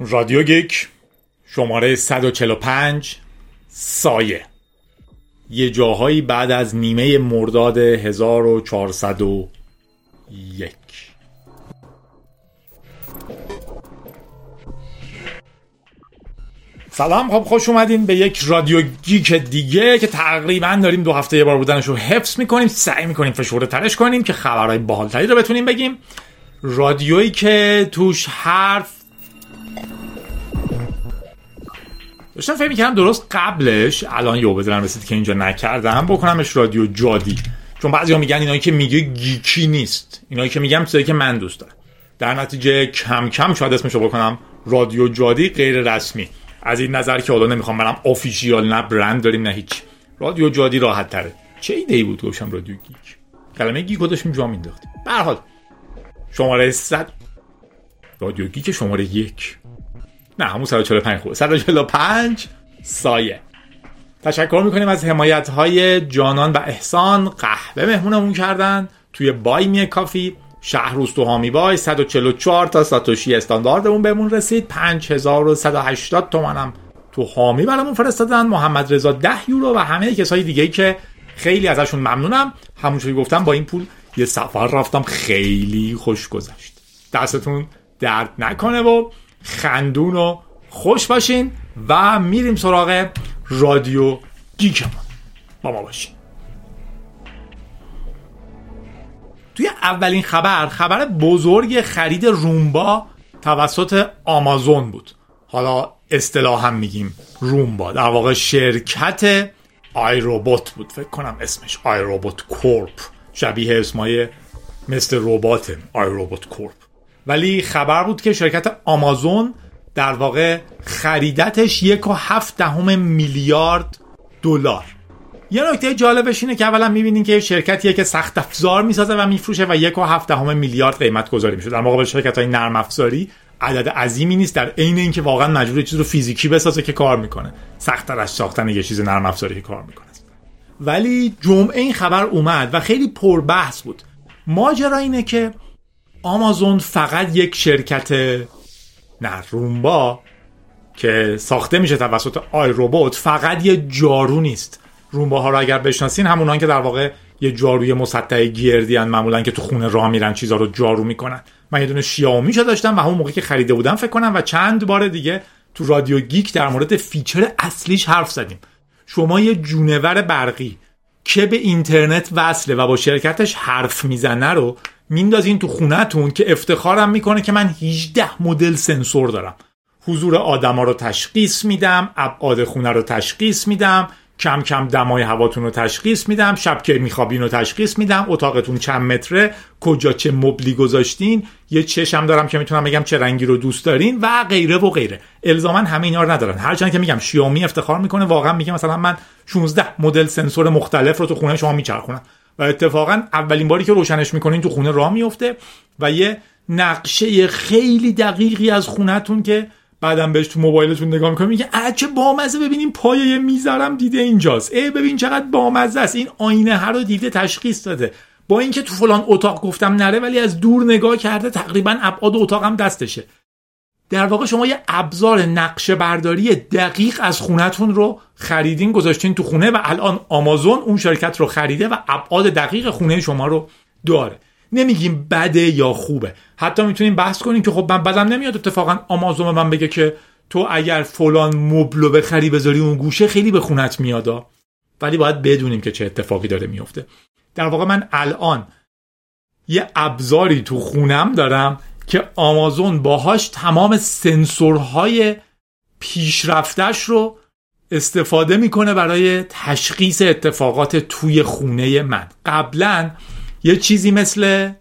رادیو گیک شماره 145 سایه. یه جاهایی بعد از نیمه مرداد 1401 سلام خب خوش اومدین به یک رادیو گیک دیگه که تقریبا داریم دو هفته یه بار بودنش رو حفظ می‌کنیم سعی می‌کنیم فشرده ترش کنیم که خبرهای باحالتری رو بتونیم بگیم. رادیویی که توش حرف داشتم فکر می‌کردم درست قبلش الان یهو به نظرم رسید که اینجا نکردم. بکنمش رادیو جادی. چون بعضیا میگن اینایی که میگه geek ی نیست. اینایی که میگم چیزایی که من دوست دارم. در نتیجه کم کم شاید اسمشو بکنم رادیو جادی غیر رسمی. از این نظر که حالا نمی‌خوام برم official نه برند داریم نه هیچ. رادیو جادی راحت تره. چه ایده ای بود گوشم رادیو گیک؟ کلمه geek رو داشتیم جا مینداختیم به هر حال شماره 100 رادیو گیک شماره یک. نه همون 145 خوبه 145 سایه. تشکر می‌کنیم از حمایت های جانان و احسان. قهوه مهمونمون کردن. توی Buy Me a Coffee. شهر تو حامی باش 144 تا ساتوشی استانداردمون بهمون رسید. 5180 تومنم تو حامی برامون فرستادن. محمد رضا 10 یورو و همه کسای دیگه که خیلی ازشون ممنونم. همونجوری گفتم با این پول یه سفر رفتم. خیلی خوش گذشت. دستتون درد نکنه و خندون و خوش باشین و میریم سراغ رادیو گیکمون با ما باشین. توی اولین خبر خبر بزرگ خرید رومبا توسط آمازون بود. حالا اصطلاحا میگیم Roomba. در واقع شرکت iRobot بود. فکر کنم اسمش iRobot Corp شبیه اسمای مثل ربات iRobot Corp ولی خبر بود که شرکت آمازون در واقع خریدتش یک و هفت دهم میلیارد دلار. یه نکته جالبش اینه که اولا می‌بینین که شرکتیه که سخت افزار می‌سازه و میفروشه و یک و هفت دهم میلیارد قیمت گذاری میشه. در مقابل شرکت های نرم افزاری عدد عظیمی نیست در عین اینکه واقعا مجبور چیز رو فیزیکی بسازه که کار می‌کنه. سخت از ساختن یه چیز نرم افزاری که کار می‌کنه. ولی جمعه این خبر اومد و خیلی پربحث بود. ماجرا اینه که آمازون فقط یک شرکت نه رومبا که ساخته میشه توسط آی روبوت فقط یه جارو نیست. رومبا ها رو اگر بشناسین همونان که در واقع یه جاروی مسطح گردی ان معمولا که تو خونه راه میرن چیزا رو جارو می‌کنن. من یه دونه شیائومی داشتم و همون موقعی که خریده بودم فکر کنم و چند بار دیگه تو رادیو گیک در مورد feature اصلیش حرف زدیم. شما یه جونور برقی که به اینترنت وصله و با شرکتش حرف می‌زنه رو میندازین تو خونهتون که افتخارم می‌کنه که من 18 مدل سنسور دارم. حضور آدما رو تشخیص میدم ابعاد خونه رو تشخیص میدم کم کم دمای هواتون رو تشخیص میدم شب که میخوابین رو تشخیص میدم اتاقتون چند متره کجا چه مبلی گذاشتین یه چشم دارم که می‌تونم بگم چه رنگی رو دوست دارین و غیره و غیره. الزاما همه اینا رو ندارن. هرچند که میگم شیائومی افتخار می‌کنه واقعا میگه مثلا من 16 مدل سنسور مختلف رو تو خونه شما میچرخونم. و اتفاقا اولین باری که روشنش می‌کنین تو خونه راه میفته و یه نقشه خیلی دقیقی از خونهتون که بعدم بهش تو موبایلتون نگاه می‌کنیم میگه چه بامزه ببینیم پایه می‌ذارم دیده اینجاست. ای ببین چقدر بامزه است. این آینه هر رو دیده تشخیص داده. با اینکه تو فلان اتاق گفتم نره ولی از دور نگاه کرده تقریبا ابعاد اتاقم دستشه. در واقع شما یه ابزار نقشه برداری دقیق از خونتون رو خریدین گذاشتین تو خونه و الان آمازون اون شرکت رو خریده و ابعاد دقیق خونه شما رو داره. نمیگیم بده یا خوبه. حتی می‌تونیم بحث کنیم که خب من بدم نمیاد. اتفاقا آمازون من بگه که تو اگر فلان مبل بخری بذاری اون گوشه خیلی به خونت میادا ولی باید بدونیم که چه اتفاقی داره میفته در واقع من الان یه ابزاری تو خونم دارم که آمازون باهاش تمام سنسورهای پیشرفتش رو استفاده می‌کنه برای تشخیص اتفاقات توی خونه من. قبلا یه چیزی مثل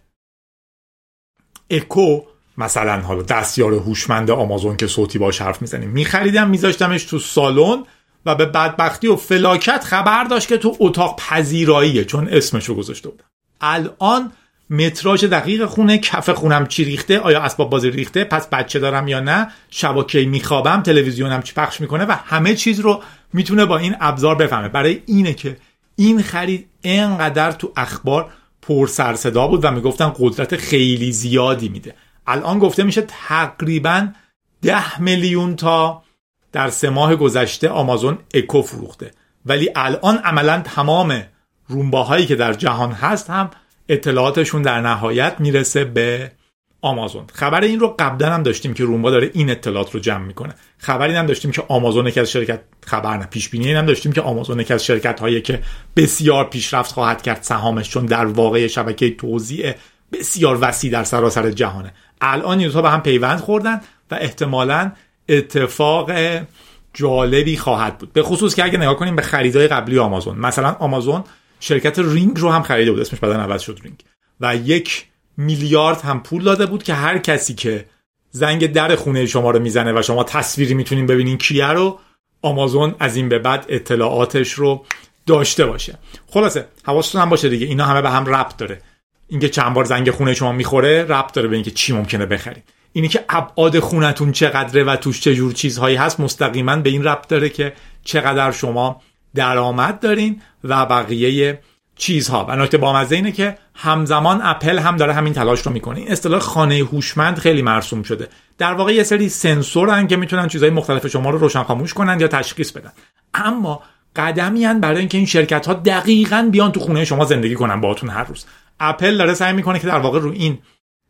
اکو مثلا حالا دستیار هوشمند آمازون که صوتی باش حرف می‌زنیم. میخریدم میذاشتمش تو سالن و به بدبختی و فلاکت خبر داشت که تو اتاق پذیراییه چون اسمشو گذاشته بودم. الان متراژ دقیق خونه کف خونم چی ریخته؟ آیا اسباب بازی ریخته؟ پس بچه دارم یا نه؟ شبکه میخوابم؟ تلویزیونم چی پخش می‌کنه؟ و همه چیز رو می‌تونه با این ابزار بفهمه. برای اینه که این خرید انقدر تو اخبار پر سر صدا بود و می‌گفتن قدرت خیلی زیادی میده. الان گفته میشه تقریبا ده میلیون تا در سه ماه گذشته آمازون اکو فروخته. ولی الان عملا تمام رومباهایی که در جهان هست هم اطلاعاتشون در نهایت می‌رسه به آمازون. خبر این رو قبلا هم داشتیم که رومبا داره این اطلاعات رو جمع می‌کنه. خبر این هم داشتیم که آمازون یکی از شرکت خبر نه پیش بینی هم داشتیم که آمازون یکی از شرکت هایی که بسیار پیشرفت خواهد کرد سهامش چون در واقع شبکه توزیع بسیار وسیع در سراسر جهانه. الان این به هم پیوند خوردن و احتمالا اتفاق جالبی خواهد بود. به خصوص که اگه نگاه کنیم به خریدای قبلی آمازون. مثلا آمازون شرکت رینگ رو هم خریده بود اسمش بعدا عوض شد رینگ. و یک میلیارد هم پول داده بود که هر کسی که زنگ در خونه شما رو می‌زنه و شما تصویری می‌تونین ببینین کیه رو آمازون از این به بعد اطلاعاتش رو داشته باشه. خلاصه حواستون هم باشه دیگه اینا همه به هم ربط داره. اینکه چند بار زنگ خونه شما می‌خوره ربط داره به اینکه چی ممکنه بخرید اینی که ابعاد خونتون چقدره و توش چه جور چیزهایی هست مستقیما به این ربط داره که چقدر شما درآمد دارین و بقیه چیزها. و نکته بامزه اینه که همزمان اپل هم داره همین تلاش رو می‌کنه. این اصطلاح خانه هوشمند خیلی مرسوم شده. در واقع یه سری سنسورن که می‌تونن چیزهای مختلف شما رو روشن خاموش کنن یا تشخیص بدن. اما قدمی هستن برای اینکه این شرکت ها دقیقا بیان تو خونه شما زندگی کنن باهاتون هر روز. اپل داره سعی می‌کنه که در واقع رو این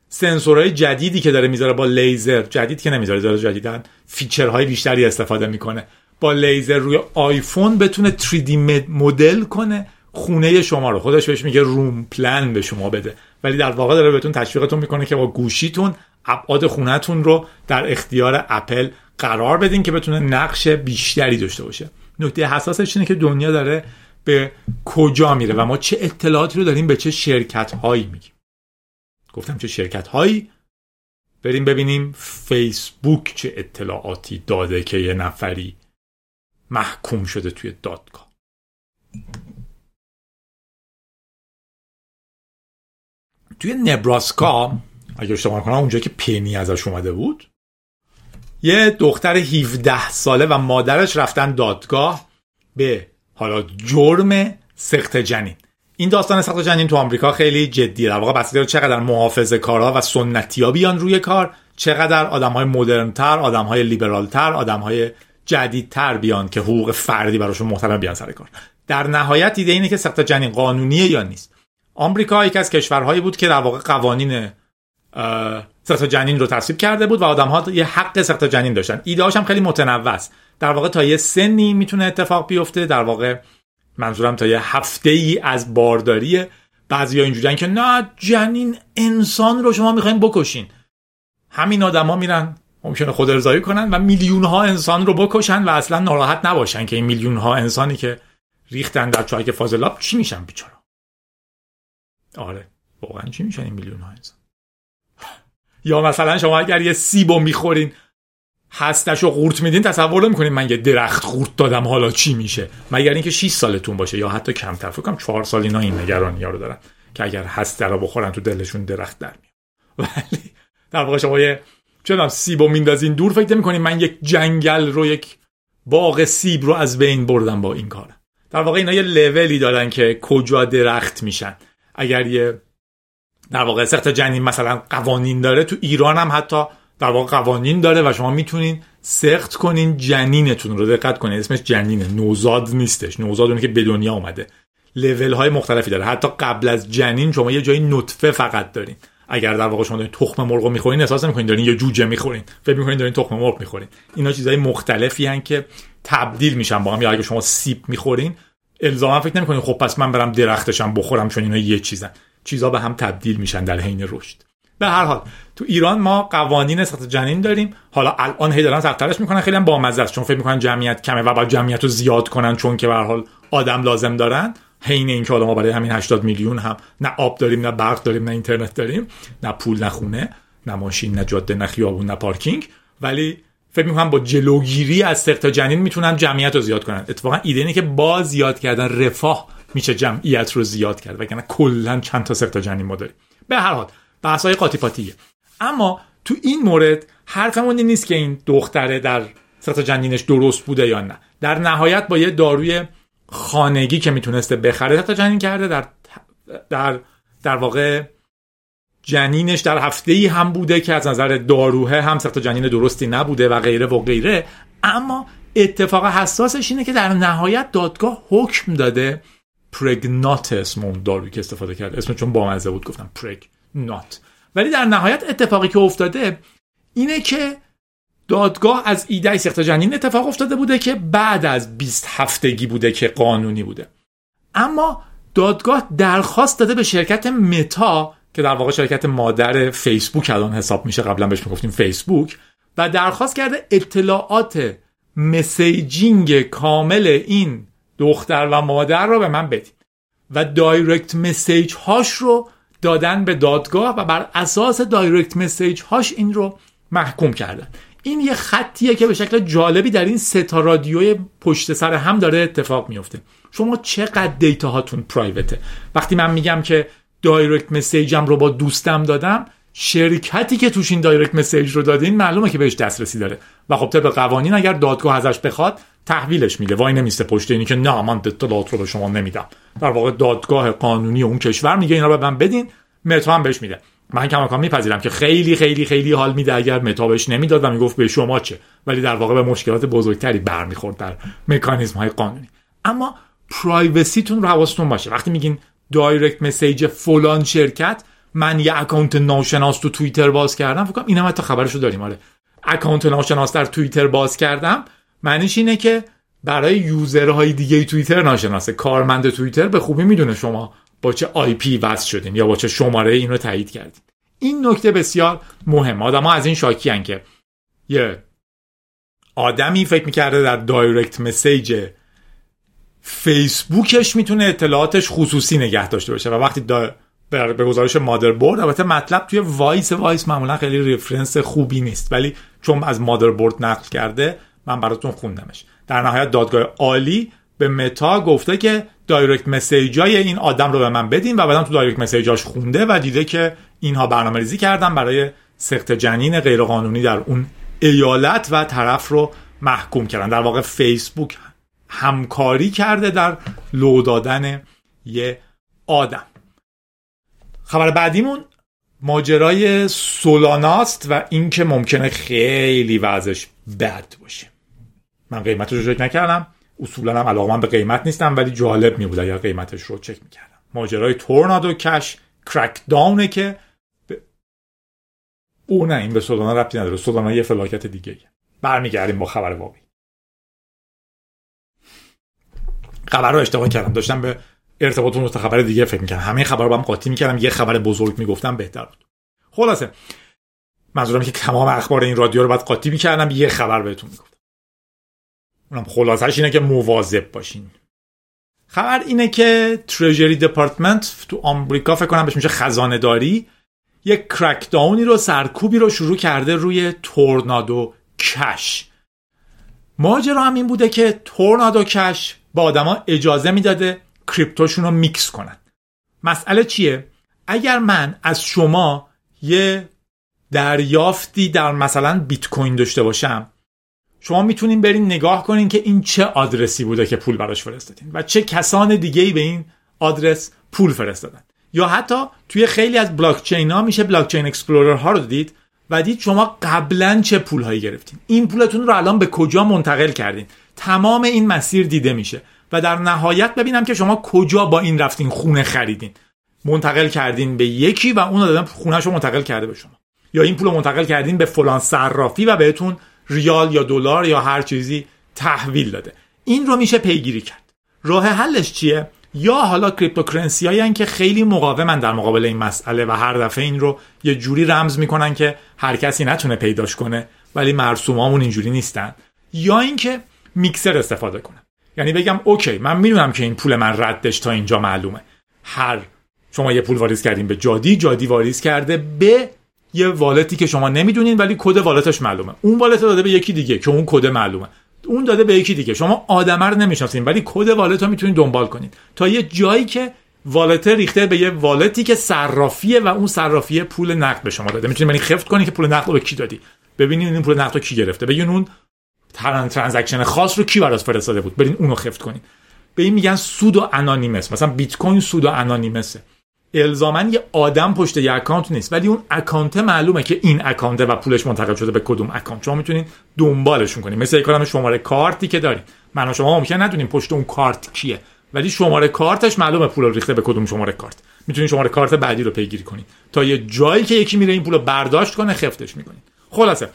سنسورهای جدیدی که داره می‌ذاره با لیزر جدید که نمی‌ذاره داره جدیدن feature های بیشتری استفاده می‌کنه. با لیزر روی آیفون بتونه 3D مدل کنه خونه شما رو. خودش بهش میگه room plan به شما بده. ولی در واقع داره بهتون تشویقتون می‌کنه که با گوشیتون ابعاد خونهتون رو در اختیار اپل قرار بدین که بتونه نقش بیشتری داشته باشه. نکته حساسش اینه که دنیا داره به کجا میره و ما چه اطلاعاتی رو داریم به چه شرکت هایی میگیم. گفتم چه شرکت هایی بریم ببینیم فیسبوک چه اطلاعاتی داده که یه نفری محکوم شده توی دادگاه. توی نبراسکا اگه اشتباه کنم اونجا که پنی ازش اومده بود یه دختر 17 ساله و مادرش رفتن دادگاه به حالا جرم سخت جنین. این داستان سخت جنین تو آمریکا خیلی جدیه. در واقع بسیار چقدر محافظه کارها و سنتی بیان روی کار چقدر آدم های مدرن تر آدم های لیبرال تر آدم های جدید تر بیان که حقوق فردی براشون محترم بیان سر کار. در نهایت ایده اینه که سخت جنین قانونیه یا نیست. آمریکا یک از کشورهایی بود که در واقع قوانین سخت جنین رو تصویب کرده بود و آدم ها یه حق سخت جنین داشتن. ایده هم خیلی متنوع است در واقع تا یه سنی می‌تونه اتفاق بیفته. در واقع منظورم تا یه هفته ای از بارداری بعضی ها اینجوریان که نه جنین انسان رو شما می‌خواین بکشین. همین آدما میرن ممکنه خود ارزایی کنن و میلیون ها انسان رو بکشن و اصلا ناراحت نباشن که این میلیون ها انسانی که ریختن در چاهک فاضلاب چی میشن بیچاره؟ آره واقعا چی میشن این میلیون ها انسان؟ یا مثلا شما اگر یه سیبو می‌خورین هستش رو قورت میدین تصور می‌کنین من یه درخت قورت دادم حالا چی میشه؟ مگر اینکه 6 سالتون باشه یا حتی کمتر فکر کنم 4 سال اینا این نگرانی ها رو دارن که اگر هست رو بخورن تو دلشون درخت در میاد. ولی در واقع شما یه چون سیبو میندازین دور فکر می‌کنین من یک جنگل رو یک باغ سیب رو از بین بردم با این کار. در واقع اینا یه لولی دارن که کجا درخت میشن. اگر یه در واقع سخت جنین مثلا قوانین داره تو ایران هم حتی در واقع قوانین داره و شما می‌تونین سخت کنین جنینتون رو. دقت کنین اسمش جنینه نوزاد نیستش. نوزاد اونه که به دنیا اومده. لول های مختلفی داره. حتی قبل از جنین شما یه جایی نطفه فقط دارین. اگر در واقع شما دارین تخم مرغ می‌خورین احساس نمی‌کنین دارین یه جوجه می‌خورین. فکر می‌کنین دارین تخم مرغ می‌خورین. اینا چیزهای مختلفی هن که تبدیل میشن با هم. یا اگه شما سیب می‌خورین الزاما فکر نمی‌کنین خب پس من برم درختشم بخورم چون اینا یه چیزن. چیزا به هم تبدیل میشن در حین رشد. به هر حال تو ایران ما قوانین سخت جنین داریم. حالا الان هی دارن سختترش می‌کنن. خیلی هم بامزه است. چون فکر می‌کنن جمعیت کمه و باید جمعیت رو زیاد کنن چون که به هر حال آدم لازم دارن. حین اینکه ما برای همین 80 میلیون هم نه آب داریم نه برق داریم نه اینترنت داریم نه پول نه خونه نه ماشین نه جاده نه خیابون نه پارکینگ. ولی فکر می‌کنم با جلوگیری از سخت جنین می‌تونن جمعیت رو زیاد کنن. اتفاقا ایده اینه که با زیاد کردن رفاه میشه جمعیت رو زیاد کرد وگرنه کلا چند تا سخت جنین ما داریم. به هر حال بحث های قاطی پاتیه. اما تو این مورد حرفمون این نیست که این دختره در سخت جنینش درست بوده یا نه. در نهایت با یه داروی خانگی که می‌تونسته بخره سخت جنین کرده در در در واقع جنینش در هفته ای هم بوده که از نظر داروه هم سخت جنین درستی نبوده و غیره و غیره. اما اتفاق حساسش اینه که در نهایت دادگاه حکم داده پرگنات اسم اون داروی که استفاده کرد. اسم چون بامزه بود گفتم پرگنات ولی در نهایت اتفاقی که افتاده اینه که دادگاه از ایده سخت جنین اتفاق افتاده بوده که بعد از 20 هفتگی بوده که قانونی بوده. اما دادگاه درخواست داده به شرکت متا که در واقع شرکت مادر فیسبوک الان حساب میشه قبلا بهش می‌گفتیم فیسبوک و درخواست کرده اطلاعات messaging کامل این دختر و مادر رو به من بدید. و direct message هاش رو دادن به دادگاه و بر اساس direct message هاش این رو محکوم کردن. این یه خطیه که به شکل جالبی در این سه تا رادیوی پشت سر هم داره اتفاق میفته. شما چقدر data هاتون private ه؟ وقتی من میگم که direct message م رو با دوستم دادم شرکتی که توش این direct message رو دادین معلومه که بهش دسترسی داره. و خب طبق قوانین اگر دادگاه ازش بخواد تحویلش میده. وای نمیسته پشت اینی که نه من اطلاعات رو به شما نمیدم. در واقع دادگاه قانونی اون کشور میگه اینا رو به من بدین متا هم بهش میده. من کماکان میپذیرم که خیلی خیلی خیلی حال میده اگر متا بهش نمی‌داد و می‌گفت به شما چه. ولی در واقع به مشکلات بزرگتری برمیخورد در مکانیزم های قانونی. اما privacy تون رو حواستون باشه. وقتی میگین direct message فلان شرکت من یه account ناشناس تو توییتر باز کردم فکر کنم اینم حتی خبرشو داریم. آره. account ناشناس در توییتر باز کردم. معنیش اینه که برای user های دیگه توییتر ناشناسه. کارمند توییتر به خوبی می‌دونه شما با چه IP وصل شدین یا با چه شماره این رو تایید کردین این نکته بسیار مهم. آدم ها از این شاکی که یه آدمی فکر می‌کرده در direct message فیسبوکش می‌تونه اطلاعاتش خصوصی نگه داشته باشه و وقتی به گزارش Motherboard البته مطلب توی وایس وایس معمولا خیلی reference خوبی نیست. ولی چون از Motherboard نقل کرده من براتون خوندمش. در نهایت دادگاه عالی به متا گفته که direct message ای این آدم رو به من بدین و بعدا تو direct message اش خونده و دیده که اینها برنامه ریزی کردن برای سخت جنین غیرقانونی در اون ایالت و طرف رو محکوم کردن. در واقع فیسبوک همکاری کرده در لو دادن یه آدم. خبر بعدیمون ماجرای سولاناست و اینکه ممکنه خیلی وضعش بد باشه. من قیمتش رو نکردم. اصولا هم علاقه من به قیمت نیستم ولی جالب می بود اگر قیمتش رو چک می‌کردم. ماجرای تورنادو کش کرک داونه که ب... او نه این به سولانا ربطی نداره. سولانا یه فلاکت دیگه برمیگردیم با خبر واقعی. خبر رو اشتباه کردم. داشتم به ارتباط تا خبر دیگه فکر می‌کنم همه خبر رو هم قاطی می‌کردم. یه خبر بزرگ می‌گفتم بهتر بود. خلاصه منظورم که تمام اخبار این رادیو رو باید قاطی می‌کردم. یه خبر بهتون می‌گفتم. اونم خلاصش اینه که مواظب باشین. خبر اینه که تریجری دپارتمنت تو آمریکا فکر کنم بهش میشه خزانه داری یک کرک داونی رو سرکوبی رو شروع کرده روی تورنادو کش. ماجرا هم این بوده که تورنادو کش با آدما اجازه می‌داده کریپتوشون رو میکس کنن. مسئله چیه؟ اگر من از شما یه دریافتی در مثلا بیت کوین داشته باشم شما می‌تونین برین نگاه کنین که این چه آدرسی بوده که پول براش فرستادین و چه کسان دیگه ای به این آدرس پول فرستادن. یا حتی توی خیلی از بلاک چین ها میشه blockchain explorer ها رو دید و دید شما قبلا چه پول هایی گرفتین. این پولتون رو الان به کجا منتقل کردین؟ تمام این مسیر دیده میشه و در نهایت ببینم که شما کجا با این رفتین خونه خریدین. منتقل کردین به یکی و اون آدم خونهش رو منتقل کرده به شما. یا این پول رو منتقل کردین به فلان صرافی و بهتون ریال یا دلار یا هر چیزی تحویل داده. این رو میشه پیگیری کرد. راه حلش چیه؟ یا حالا cryptocurrency هایی که خیلی مقاومن در مقابل این مسئله و هر دفعه این رو یه جوری رمز می‌کنن که هر کسی نتونه پیداش کنه ولی مرسوماشون اینجوری نیستن. یا اینکه میکسر استفاده کنن. یعنی بگم اوکی من می‌دونم که این پول من ردش تا اینجا معلومه. هر شما یه پول واریز کردین به جادی جادی واریز کرده به یه wallet ی که شما نمی‌دونین ولی کد wallet ش معلومه. اون wallet داده به یکی دیگه که اون کد معلومه. اون داده به یکی دیگه. شما آدمه رو نمی‌شناسین ولی کد wallet رو می‌تونین دنبال کنین. تا یه جایی که wallet ریخته به یه wallet ی که صرافیه و اون صرافیه پول نقد به شما داده. می‌تونین یعنی خفت کنین که پول نقد رو به کی دادی. ببینین این پول نقد رو کی گرفته. بگین اون transaction خاص رو کی برات فرستاده بود. برین اونو خفت کنین. به این میگن pseudo anonymous. مثلا بیت کوین pseudo anonymous ه. الزاما یه آدم پشت یه account نیست. ولی اون account معلومه که این account ه و پولش منتقل شده به کدوم account. شما می‌تونید دنبالشون کنید. مثل کارم شماره کارتی که دارید. من و شما ممکن ندونیم پشت اون کارت کیه. ولی شماره کارتش معلومه پول ریخته به کدوم شماره کارت. می‌تونید شماره کارت بعدی رو پیگیری کنید. تا یه جایی که یکی میره این پول رو برداشت کنه خفتش می‌کنید. خلاصه.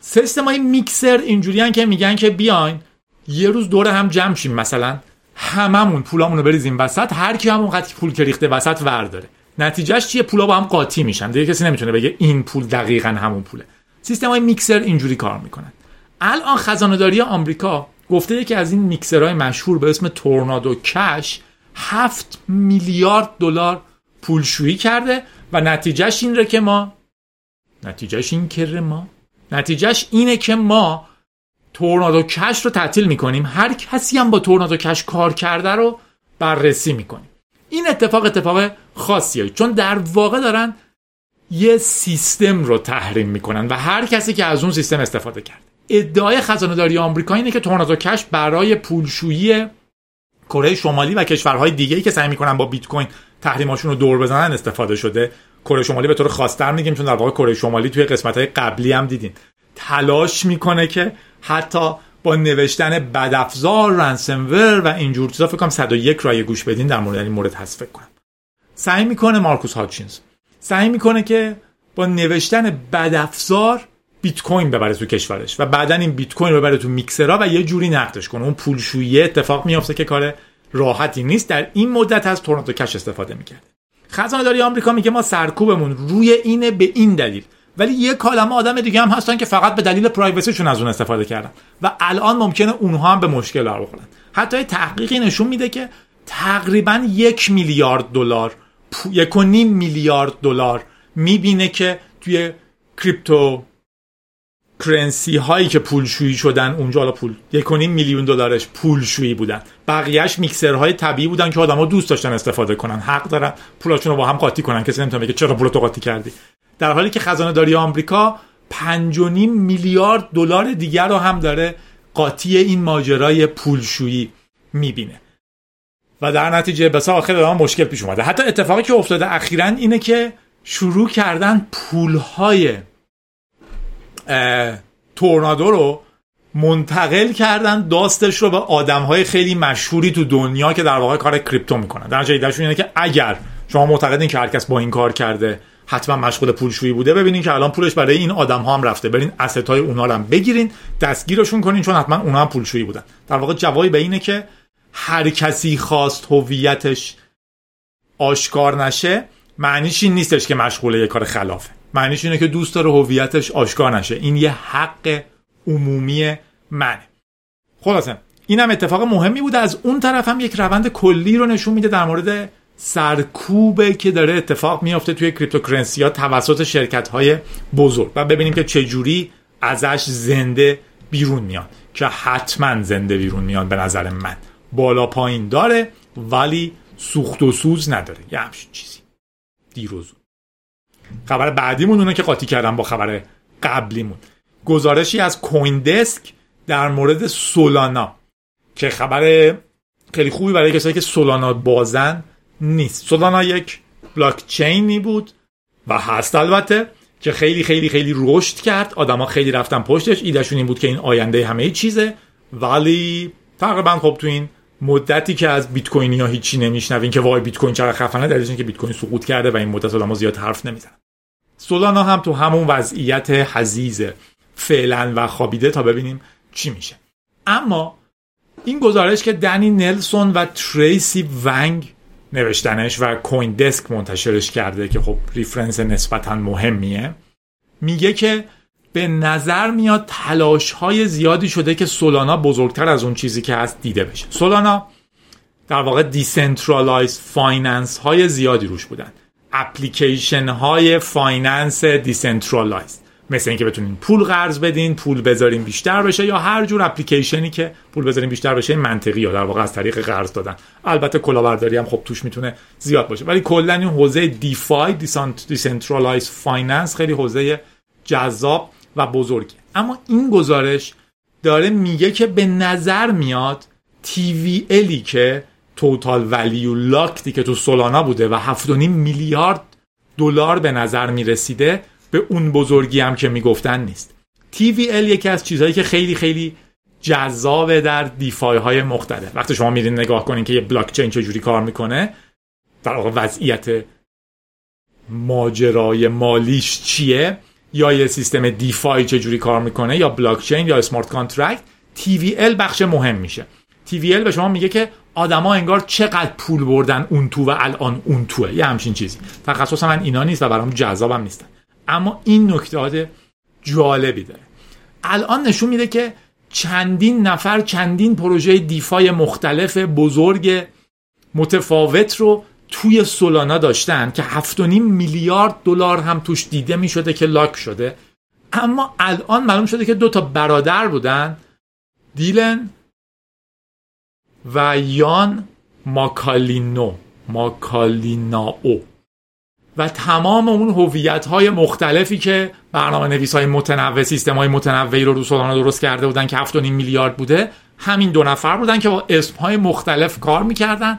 سیستم های میکسر اینجوریان که میگن که بیاین یه روز دور هم جمع شیم مثلا. هممون پولامون رو بریزیم وسط هر کی همون قطعی پول که ریخته وسط ورداره. نتیجهش چیه؟ پولا با هم قاطی میشن. دیگه کسی نمی‌تونه بگه این پول دقیقا همون پوله. سیستم های میکسر اینجوری کار می‌کنن. الان خزانه داری آمریکا گفته یکی از این میکسرهای مشهور به اسم تورنادو کش هفت میلیارد دلار پولشویی کرده و نتیجهش این که ما نتیجهش این که ما نتیجهش اینه که ما تورنادو کش رو تعطیل می‌کنیم. هر کسی هم با تورنادو کش کار کرده رو بررسی می‌کنیم. این اتفاق اتفاق خاصیه چون در واقع دارن یه سیستم رو تحریم می‌کنن و هر کسی که از اون سیستم استفاده کرد ادعای خزانه داری آمریکا اینه که تورنادو کش برای پولشویی کره شمالی و کشورهای دیگه ای که سعی می‌کنن با بیت کوین تحریماشون رو دور بزنن استفاده شده. کره شمالی به طور خاصتر میگیم چون در واقع کره شمالی توی قسمت های قبلی هم دیدین. تلاش می‌کنه که حتی با نوشتن بدافزار رنسمور و اینجور چیزا فکر کنم 101 رای گوش بدین در مورد این مورد هست فکر کنم. سعی می‌کنه مارکوس هاتچینز. سعی می‌کنه که با نوشتن بدافزار بیت کوین ببره تو کشورش و بعدا این بیت کوین ببره تو میکسرها و یه جوری نقدش کنه. اون پولشویی اتفاق میافته که کار راحتی نیست. در این مدت از تورنتو کش استفاده می‌کرده. خزانه داری آمریکا میگه ما سرکوبمون روی اینه به این دلیل. ولی یه کالمه آدم دیگه هم هستن که فقط به دلیل پرایوسیشون از اون استفاده کردن. و الان ممکنه اونها هم به مشکل بخورن. حتی تحقیقی نشون میده که تقریبا یک میلیارد دلار یک و نیم میلیارد دلار می‌بینه که توی کریپتو کرنسی هایی که پولشویی شدن اونجا حالا پول یک میلیون دلارش پولشویی بودن. بقیهش میکسرهای طبیعی بودن که آدما دوست داشتن استفاده کنن. حق دارن. پولاشون رو با هم قاطی کنن. کسی نمی‌تونه بگه چرا پولتو قاطی کردی. در حالی که خزانه داری آمریکا 5.5 میلیارد دلار دیگر رو هم داره قاطی این ماجرای پولشویی می‌بینه. و در نتیجه بسا آخر مشکل پیش اومده. حتی اتفاقی که افتاده اخیرا اینه که شروع کردن پولهای تورنادو رو منتقل کردن داستش رو به آدم های خیلی مشهوری تو دنیا که در واقع کار کریپتو می‌کنن. در نتیجه اینه که اگر شما معتقدین که هر کس با این کار کرده حتما مشغول پولشویی بوده ببینین که الان پولش برای این آدم ها هم رفته. برین اسست های اونا هم بگیرین دستگیرشون کنین چون حتما اونا هم پولشویی بودن. در واقع جوابی به اینه که هر کسی خواست هویتش آشکار نشه معنیش این نیستش که مشغول یه کار خلافه. معنیش اینه که دوست داره هویتش آشکار نشه. این یه حق عمومی منه. خلاصه این هم اتفاق مهمی بوده از اون طرف هم یک روند کلی رو نشون میده در مورد سرکوبه که داره اتفاق میافته توی cryptocurrency ها توسط شرکت های بزرگ. و ببینیم که چجوری ازش زنده بیرون میاد. که حتما زنده بیرون میاد به نظر من. بالا پایین داره ولی سوخت و سوز نداره. یه همچین چیزی. دیر و زود خبر بعدیمون اونه که قاطی کردم با خبر قبلیمون. گزارشی از کوین دسک در مورد سولانا که خبر خیلی خوبی برای کسایی که سولانا بازن نیست. سولانا یک بلاک چینی بود و هست البته که خیلی خیلی خیلی رشد کرد. آدما خیلی رفتن پشتش. ایدهشون این بود که این آینده همه چیزه. ولی تقریبا خب تو این مدتی که از بیت کوینی ها هیچی نمیشنوین که وای بیت کوین چقدر خفنه دلیلش که بیت کوین سقوط کرده و این مدت آدم‌ها زیاد حرف نمی‌زنن. سولانا هم تو همون وضعیت حضیضه فعلا و خوابیده تا ببینیم چی میشه. اما این گزارش که دنی نلسون و تریسی ونگ نوشتنش و CoinDesk منتشرش کرده که خب reference نسبتا مهمیه میگه که به نظر میاد تلاش های زیادی شده که سولانا بزرگتر از اون چیزی که هست دیده بشه. سولانا در واقع decentralized finance های زیادی روش بودن. اپلیکیشن های finance decentralized. مثل اینکه بتونین پول قرض بدین پول بذارین بیشتر بشه یا هر جور اپلیکیشنی که پول بذارین بیشتر بشه منطقی یا در واقع از طریق قرض دادن. البته کلاهبرداری هم خب توش می‌تونه زیاد باشه. ولی کلا این حوزه DeFi decentralized finance خیلی حوزه جذاب و بزرگی اما این گزارش داره میگه که به نظر میاد TVL ی که total value locked ی که تو سولانا بوده و 7.5 میلیارد دلار به نظر می‌رسیده به اون بزرگی هم که می‌گفتن نیست. TVL یکی از چیزهایی که خیلی خیلی جذابه در DeFi های مختلف. وقتی شما میرین نگاه کنین که یه بلاک چین چجوری کار می‌کنه در واقع وضعیت ماجرای مالیش چیه؟ یا یه سیستم DeFi چجوری کار می‌کنه یا بلاک چین یا smart contract TVL بخش مهم میشه. TVL به شما میگه که آدما انگار چقدر پول بردن اون تو و الان اون توه. یه همچین چیزی. تخصص من اینا نیست و برام جذابم نیستن اما این نکته جالبی داره. الان نشون میده که چندین نفر چندین پروژه دیفای مختلف بزرگ متفاوت رو توی سولانا داشتن که 7.5 میلیارد دلار هم توش دیده می شده که لاک شده. اما الان معلوم شده که دو تا برادر بودن دیلن و یان ماکالینو ماکالیناو. و تمام اون هویت های مختلفی که برنامه نویس های متنوع سیستم های متنوعی رو رو سولانا درست کرده بودن که 7.5 میلیارد بوده همین دو نفر بودن که با اسم های مختلف کار می‌کردن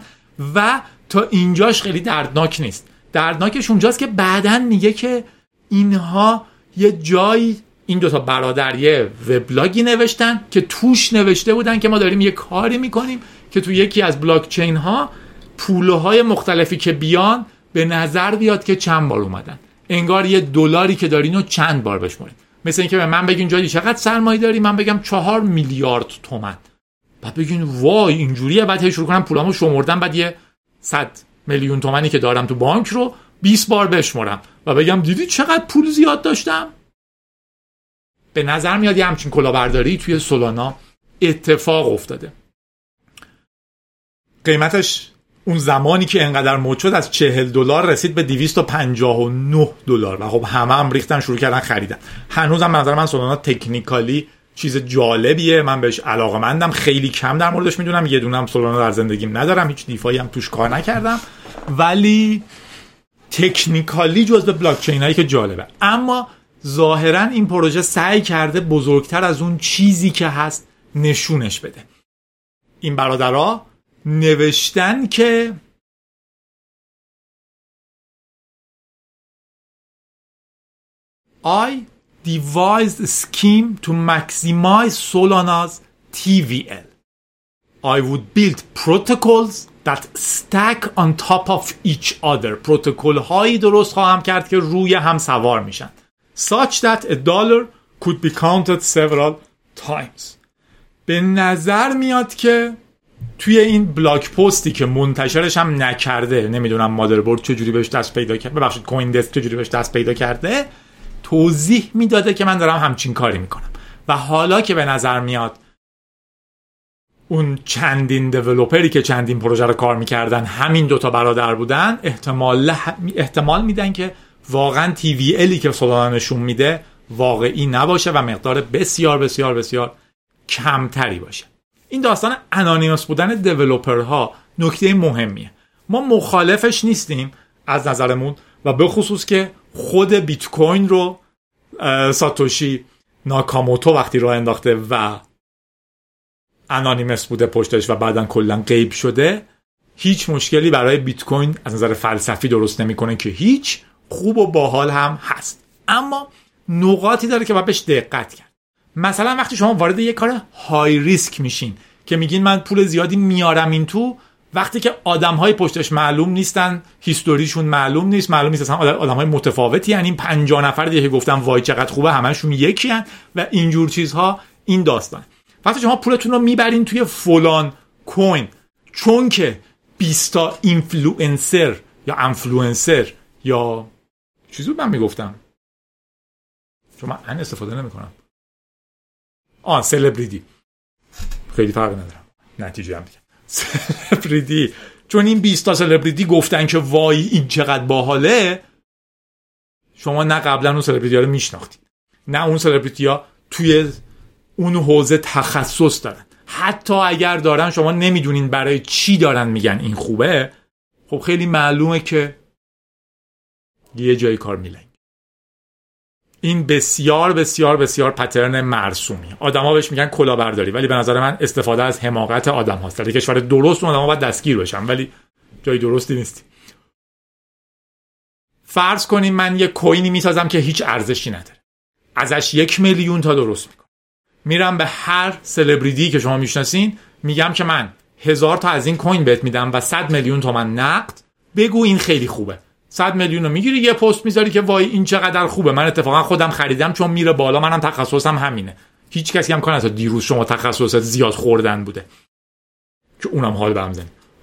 و تا اینجاش خیلی دردناک نیست. دردناکش اونجاست که بعدا میگه که اینها یه جایی این دوتا برادر یه وبلاگی نوشتن که توش نوشته بودن که ما داریم یه کاری می‌کنیم که تو یکی از بلاک چین ها پوله های مختلفی که بیان به نظر بیاد که چند بار اومدن. انگار یه دلاری که دارین رو چند بار بشمارید مثل اینکه به من بگین جایی چقدر سرمایه داری؟ من بگم چهار میلیارد تومن. بعد بگین وای اینجوریه. بعد شروع کنم پولامو شمردم بعد یه 100 میلیون تومنی که دارم تو بانک رو 20 بار بشمرم و بگم دیدی چقدر پول زیاد داشتم؟ به نظر میاد یه همچین کلاهبرداری توی سولانا اتفاق افتاده. قیمتش اون زمانی که انقدر مد شد از 40 دلار رسید به 259 دلار و خب همه هم ریختن شروع کردن خریدن. هنوزم نظر من سولانا تکنیکالی چیز جالبیه. من بهش علاقه مندم خیلی کم در موردش می‌دونم. یه دونم سولانا در زندگیم ندارم هیچ دیفایی هم توش کار نکردم. ولی تکنیکالی جزء چین هایی که جالبه. اما ظاهرا این پروژه سعی کرده بزرگتر از اون چیزی که هست نشونش بده. این برادرها نوشتن که I devised a scheme to maximize Solana's TVL. I would build protocols that stack on top of each other. پروتکل هایی درست خواهم کرد که روی هم سوار میشن. Such that a dollar could be counted several times. به نظر میاد که توی این بلاک پستی که منتشرش هم نکرده نمی‌دونم مادربرد چجوری بهش دست پیدا کرده ببخشید کوین دسک چجوری بهش دست پیدا کرده توضیح می‌داده که من دارم همچین کاری می‌کنم. و حالا که به نظر میاد اون چندین دیولوپری که چندین پروژه رو کار می‌کردن همین دوتا برادر بودن احتمال احتمال میدن که واقعا الی که سولانا نشون میده واقعی نباشه و مقدار بسیار بسیار بسیار کمتری باشه. این داستان انانیمس بودن دیولوپرها نکته مهمیه. ما مخالفش نیستیم از نظرمون و به خصوص که خود بیت کوین رو ساتوشی ناکاموتو وقتی راه انداخته و انانیمس بوده پشتش و بعدا کلا غیب شده هیچ مشکلی برای بیت کوین از نظر فلسفی درست نمی‌کنه که هیچ خوب و باحال هم هست. اما نقاطی داره که باید بهش دقت کرد. مثلا وقتی شما وارد یه کار های ریسک میشین که میگین من پول زیادی میارم این تو وقتی که آدم های پشتش معلوم نیستن هیستوریشون معلوم نیست معلوم نیست اصلا آدم های متفاوتی یعنی این 50 نفر دیگه که گفتم وای چقدر خوبه همشون یکی هن و اینجور چیزها این داستان. وقتی شما پولتون رو می‌برین توی فلان coin چون که 20 تا اینفلوئنسر یا انفلوئنسر یا چیزی من می‌گفتم؟ چون من ان استفاده نمی‌کنم. آن سلبریتی. خیلی فرق ندارم نتیجه هم دیگه. سلبریتی چون این 20 تا سلبریتی گفتن که وای این چقدر باحاله شما نه قبلا اون سلبریتی ها رو میشناختید. نه اون سلبریتی ها توی اون حوزه تخصص دارن. حتی اگر دارن شما نمی‌دونین برای چی دارن میگن این خوبه. خب خیلی معلومه که یه جایی کار میلنگ این بسیار بسیار بسیار پترن مرسومی. آدما بهش میگن کلاهبرداری ولی به نظر من استفاده از حماقت آدم هاست. در کشور درست اون آدما باید دستگیر بشن ولی جای درستی نیست فرض کنیم من یه کوینی می‌سازم که هیچ ارزشی نداره. ازش یک میلیون تا درست می‌کنم. میرم به هر سلبریتی که شما می‌شناسین میگم که من هزار تا از این کوین بهت میدم و 100 میلیون تومن نقد. بگو این خیلی خوبه. 100 میلیون رو می‌گیری یه پست می‌ذاری که وای این چقدر خوبه. من اتفاقا خودم خریدم چون میره بالا منم تخصصم همینه. هیچ کسی هم کنه دیروز شما تخصصت زیاد خوردن بوده. که اونم حال بهم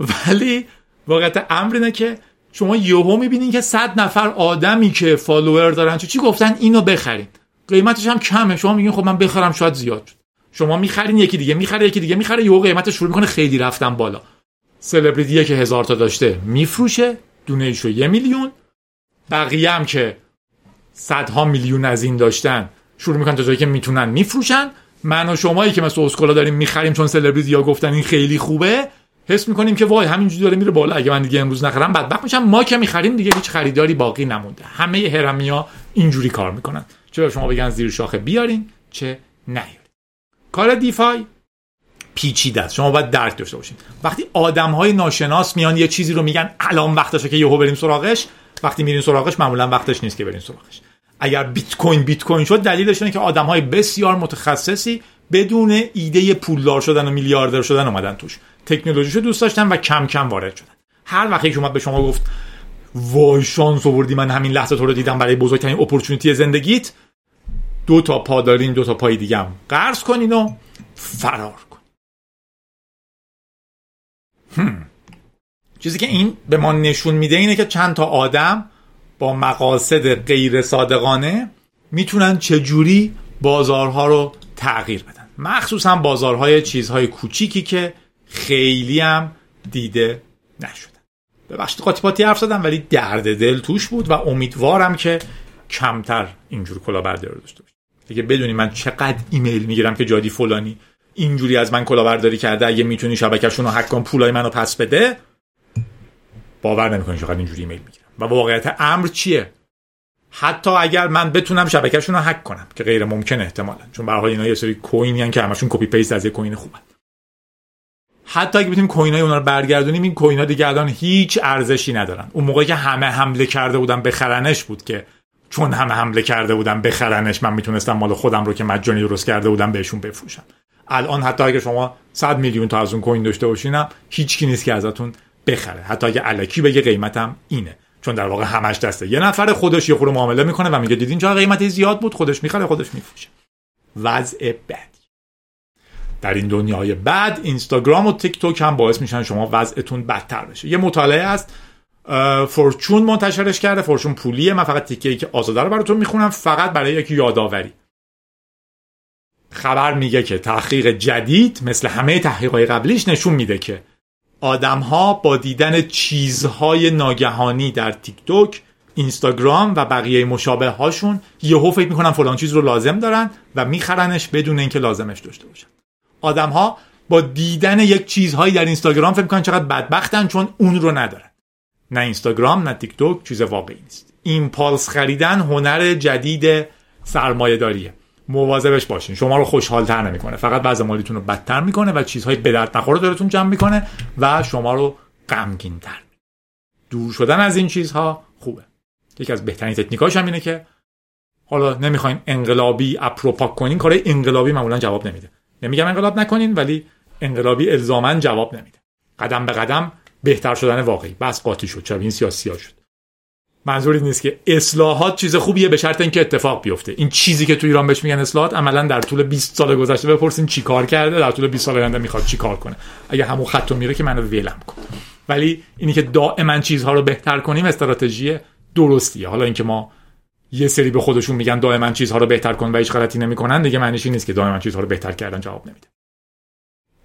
ولی واقعیت امر اینه که شما یهو می‌بینین که 100 نفر آدمی که فالوور دارن. چی گفتن؟ اینو بخرین. قیمتش هم کمه. شما میگین خب من بخرم شاید زیاد شد. شما می‌خرین یکی دیگه می‌خره یکی دیگه می‌خره یهو قیمتش شروع می‌کنه خیلی رفتن بالا. سلبریتی که هزار تا داشته. میفروشه. دونه ایشو یه میلیون. بقیه هم که صدها میلیون از این داشتن. شروع می‌کنن تا جایی که می‌تونن میفروشن. من و شمایی که مثل اسکولا داریم می‌خریم چون سلبریتی یا گفتن این خیلی خوبه حس می‌کنیم که وای همینجوری داره میره بالا. اگه من دیگه امروز نخرم بدبخت میشم. ما که می‌خریم دیگه هیچ خریداری باقی نمونده. همه هرمیا اینجوری کار می‌کنن. چه شما بگن زیر شاخه بیارین چه نیارین کار دیفای. پیچیده است. شما باید درک داشته باشین. وقتی آدم های ناشناس میان یه چیزی رو میگن الان وقتشه که یهو بریم سراغش وقتی میرین سراغش معمولا وقتش نیست که برین سراغش. اگر بیت کوین بیت کوین شد دلیلش اینه که آدم های بسیار متخصصی بدون ایده پولدار شدن و میلیاردر شدن اومدن توش. تکنولوژیشو دوست داشتن و کم کم وارد شدن. هر وقتی که اومد به شما گفت وای شانس آوردی من همین لحظه تو رو دیدم برای بزرگترین اپورتونتی زندگیت. دو تا پا دارین دو تا پای دیگه هم قرض کنین و فرار. چیزی که این به ما نشون میده اینه که چند تا آدم با مقاصد غیر صادقانه می‌تونن چجوری بازارها رو تغییر بدن. مخصوصا بازارهای چیزهای کوچیکی که خیلی هم دیده نشدن. ببخشید قاطی پاتی حرف زدم ولی درد دل توش بود و امیدوارم که کمتر اینجور کلاهبرداری رو داشته باشید اگه بدونی من چقدر ایمیل می‌گیرم که جادی فلانی اینجوری از من کلاهبرداری کرده اگه می‌تونی شبکهشون رو هک کن پولای منو پس بده. باور نمی‌کنی چقدر اینجوری ایمیل می‌گیرم. و واقعیت امر چیه؟ حتی اگر من بتونم شبکهشون رو هک کنم که غیر ممکن احتمالا چون به اینا یه سری کوینی که همشون copy paste از یه coin خوبن حتی اگه بتونیم coin ای اونا رو برگردونیم این coin ا دیگه الان هیچ ارزشی ندارن. اون موقعی که همه حمله کرده بودن بخرنش بود که چون همه حمله کرده بودن بخرنش من می‌تونستم مال خودم رو که مجانی درست کرده بودم بهشون بفروشم. الان حتی اگه شما 100 میلیون تا از اون coin داشته باشینم هیچ کی نیست که ازتون بخره. حتی اگه الکی بگه قیمتم اینه. چون در واقع همش دسته. یه نفر خودش یه خورده معامله می‌کنه و میگه دیدین چرا قیمت زیاد بود؟ خودش می‌خره خودش میفروشه. وضع بد در این دنیای بعد اینستاگرام و تیک توک هم باعث میشن شما وضعتون بدتر بشه. یه مطالعه است فورچون منتشرش کرده. فورچون پولیه. من فقط تیکه ای که آزاده رو براتون می‌خونم. فقط برای یک یادآوری. خبر میگه که تحقیق جدید مثل همه تحقیقات قبلیش نشون میده که آدم ها با دیدن چیزهای ناگهانی در تیک توک اینستاگرام و بقیه مشابه هاشون یهو فکر می‌کنن فلان چیز رو لازم دارن و میخرنش بدون اینکه لازمش داشته باشن. آدم ها با دیدن یک چیزهایی در اینستاگرام فکر می‌کنن چقدر بدبختن چون اون رو ندارن. نه اینستاگرام نه تیک توک چیز واقعی نیست. ایمپالس خریدن هنر جدید سرمایه داریه مواظبش باشین. شما رو خوشحالتر نمی‌کنه. فقط وضع مالیتون رو بدتر می‌کنه و چیزهای به درد نخور دارتون جمع می‌کنه و شما رو غمگین تر دور شدن از این چیزها خوبه. یکی از بهترین تکنیکاش هم اینه که حالا نمی‌خواین انقلابی اپروپاک کنین کار انقلابی معمولا جواب نمیده. نمیگم انقلاب نکنین ولی انقلابی الزاما جواب نمیده. قدم به قدم بهتر شدن واقعی. بس قاطی شد. چرا؟ این سیاسی شد. منظوری نیست که اصلاحات چیز خوبیه به شرط اینکه اتفاق بیفته. این چیزی که تو ایران بهش میگن اصلاحات عملا در طول 20 سال گذشته بپرسین چی کار کرده در طول 20 سال آینده می‌خواد چی کار کنه. اگه همون خط میره که منو ولم کن. ولی اینی که دائما چیزها رو بهتر کنیم استراتژی درستیه. حالا اینکه ما یه سری به خودشون میگن دائما چیزها رو بهتر کن و هیچ غلطی نمی‌کنن دیگه معنیش نیست که دائما چیزها رو بهتر کردن جواب نمیده.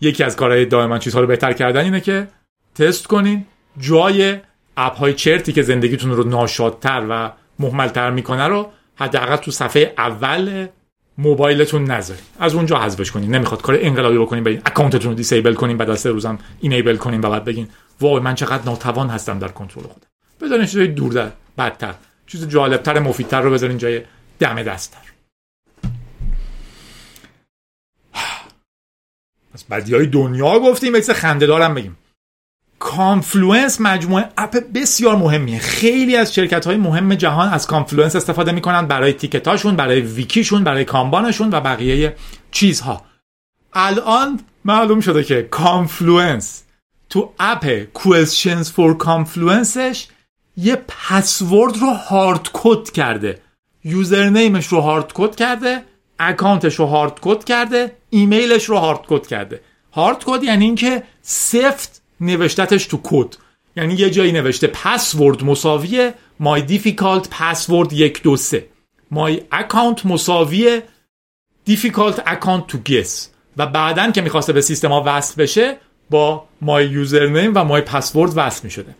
یکی از کارهای دائما چیزها رو بهتر کردن اینه که تست کنین جای اپ های چرتی که زندگیتون رو ناشادتر و محملتر می‌کنه رو حداقل تو صفحه اول موبایلتون نذارین از اونجا حذفش کنین نمی‌خواد کار انقلابی بکنین برین account تون رو disable کنین بعد از سه روزم enable کنین و بعد بگین وای من چقدر ناتوان هستم در کنترل خودم. بذارین چیزای دور در بدتر چیز جالبتر مفیدتر رو بذارین جای دم دستتر. پس بدی های دنیا گفتیم مثل خنده دارم بگیم. Confluence مجموعه app بسیار مهمیه. خیلی از شرکت های مهم جهان از Confluence استفاده می‌کنن برای ticket اشون برای wiki شون برای Kanban شون و بقیه چیزها. الان معلوم شده که Confluence تو app questions for Confluence ش یه پسورد رو hard code کرده. username ش رو hard code کرده account ش رو hard code کرده ایمیلش رو hard code کرده. hard code یعنی اینکه سفت نوشتتش تو کد. یعنی یه جایی نوشته پسورد مساویه my difficult password یک دو سه. My account مساویه difficult account to guess. و بعدا که می‌خواسته به سیستم ها وصل بشه با my username و my password وصل می‌شده.